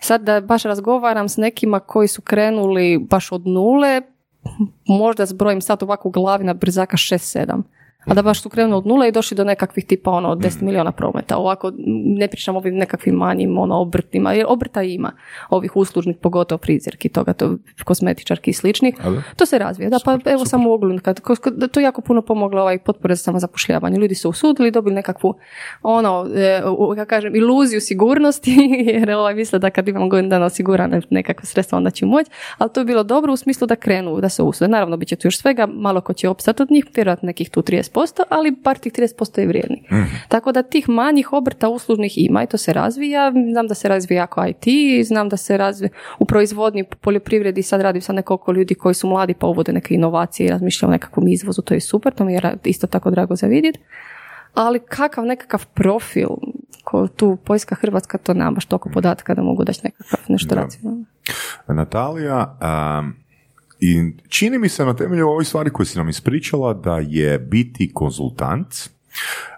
Sad da baš razgovaram s nekima koji su krenuli baš od nule, možda zbrojim sad ovako u glavi na brzaka 6-7. A da baš su krenuli od nule i došli do nekakvih tipa ono 10 miliona prometa. Ovako ne pričam o ovim nekakvim manjim ono obrtima, jer obrta ima ovih uslužnih, pogotovo frizerki, toga, to kozmetičarki i sličnih. To se razvija. Da, pa evo samo u Ogulinu, kad, to jako puno pomoglo ovaj potpore za samozapošljavanje. Ljudi su usudili, dobili nekakvu ono, e, u- kako kažem, iluziju sigurnosti, [laughs] jer ovaj misle da kad imamo godinu dana osigurane nekakva sredstva, onda će moći, ali to je bilo dobro u smislu da krenu, da se usude. Naravno, bit će tu još svega, malo ko će opstati od njih, vjerojatno nekih tu 30%, ali bar tih 30% je vrijedni. Tako da tih manjih obrta uslužnih ima i to se razvija. Znam da se razvija jako IT, znam da se razvija u proizvodnji, u poljoprivredi, sad radim sa nekoliko ljudi koji su mladi pa uvode neke inovacije i razmišljaju o nekakvom izvozu, to je super, to mi je isto tako drago za vidjeti. Ali kakav nekakav profil, ko tu Poljska, Hrvatska, to nema baš toliko podatka da mogu daći nekakav nešto racionalno. Natalija, um, i čini mi se na temelju ovih stvari koje si nam ispričala da je biti konzultant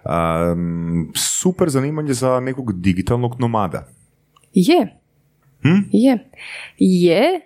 um, super zanimanje za nekog digitalnog nomada. Je. Hm? Je. Je,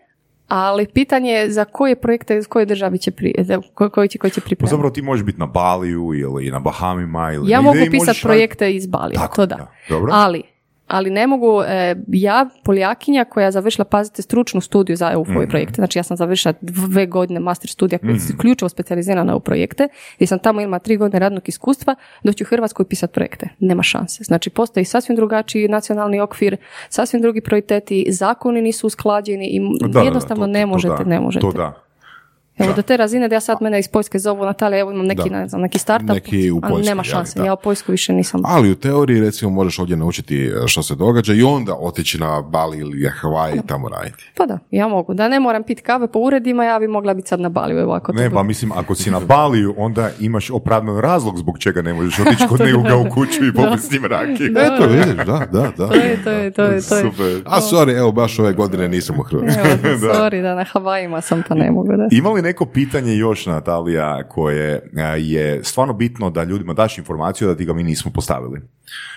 ali pitanje je za koje projekte, iz koje državi će, pri, za ko- koji će, koji će Pa pripremiti. zapravo ti možeš biti na Baliju ili na Bahamima ili Ja mogu možeš pisati projekte iz Balija, Tako, to da. da. Dobro. Ali, ali ne mogu, e, ja, Poljakinja koja je završila, pazite, stručnu studiju za EU Mhm. projekte, znači ja sam završila dve godine master studija koja je isključivo specijalizirana na EU projekte, jer sam tamo imala tri godine radnog iskustva, doći u Hrvatskoj pisati projekte. Nema šanse. Znači, postoji sasvim drugačiji nacionalni okvir, sasvim drugi prioriteti, zakoni nisu usklađeni i Da, da, da, jednostavno to- ne to možete, da, ne možete. To da. Evo do te razine da ja sad mene iz Poljske zovu Natalija, evo imam neki, Da. ne znam, neki startup, Neki u ali Poljskoj, nema šanse. Ja u Poljsku više nisam. Ali u teoriji recimo možeš ovdje naučiti e, što se događa i onda otići na Bali ili Hawaii i tamo raditi. Pa da, ja mogu. Da ne moram piti kave po uredima, ja bi mogla biti sad na Baliju. Evo, ako to Ne, pa mislim, ako si na Baliju, onda imaš opravdan razlog zbog čega ne možeš otići kod nekoga u kuću i [laughs] popiti s njim rakiju. Eto, vidiš, da, da, da. To je, to je, to je, to je. Super. A sorry, evo baš ove godine nisam u Hrvatskoj. [laughs] Sorry da na Havajima sam pa ne mogu da. Ima li neko pitanje još, Natalija, koje je stvarno bitno da ljudima daš informaciju da ti ga mi nismo postavili?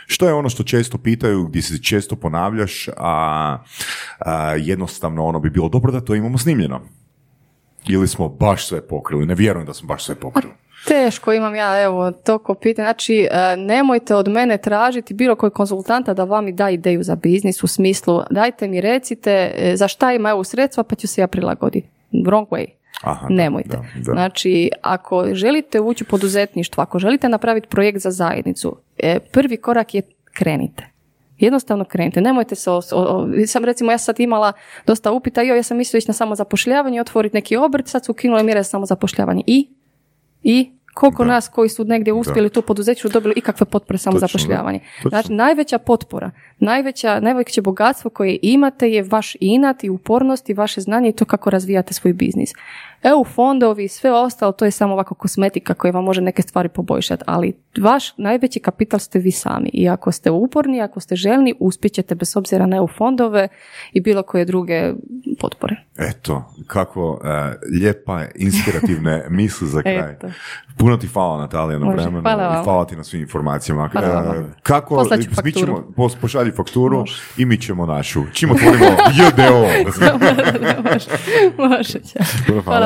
Što je ono što često pitaju, gdje se često ponavljaš, a, a jednostavno ono bi bilo dobro da to imamo snimljeno? Ili smo baš sve pokrili? Ne vjerujem da smo baš sve pokrili. Teško imam ja, evo, toliko pitanja. Znači, e, nemojte od mene tražiti bilo koji konzultanta da vam i da ideju za biznis u smislu dajte mi recite e, za šta ima EU sredstva pa ću se ja prilagoditi. Wrong way. Aha, Nemojte. da, da. Znači, ako želite ući u poduzetništvo, ako želite napraviti projekt za zajednicu, e, prvi korak je krenite. Jednostavno krenite, nemojte se, o- o- sam recimo ja sad imala dosta upita, jo, ja sam mislila ići na samozapošljavanje, otvoriti neki obrt, sad su ukinule mjere za samozapošljavanje i i koliko nas koji su negdje uspjeli tu poduzeću dobili ikakve potpore samozapošljavanje. Točno. Znači, najveća potpora, najveća, najveće bogatstvo koje imate je vaš inat i upornost i vaše znanje i to kako razvijate svoj biznis. EU fondovi, sve ostalo, to je samo ovako kosmetika koja vam može neke stvari poboljšati, ali vaš najveći kapital ste vi sami i ako ste uporni, ako ste željni, uspjećete bez obzira na EU fondove i bilo koje druge potpore. Eto, kako e, lijepa, inspirativne [laughs] misli za kraj. Eto. Puno ti hvala Natalija na vremenu hvala i hvala ti na svim informacijama. Hvala E, vama. kako, ću mi ćemo, pos- pošalji fakturu i mi ćemo našu. Čim otvorimo [laughs] JDO. može, može. Puno Hvala.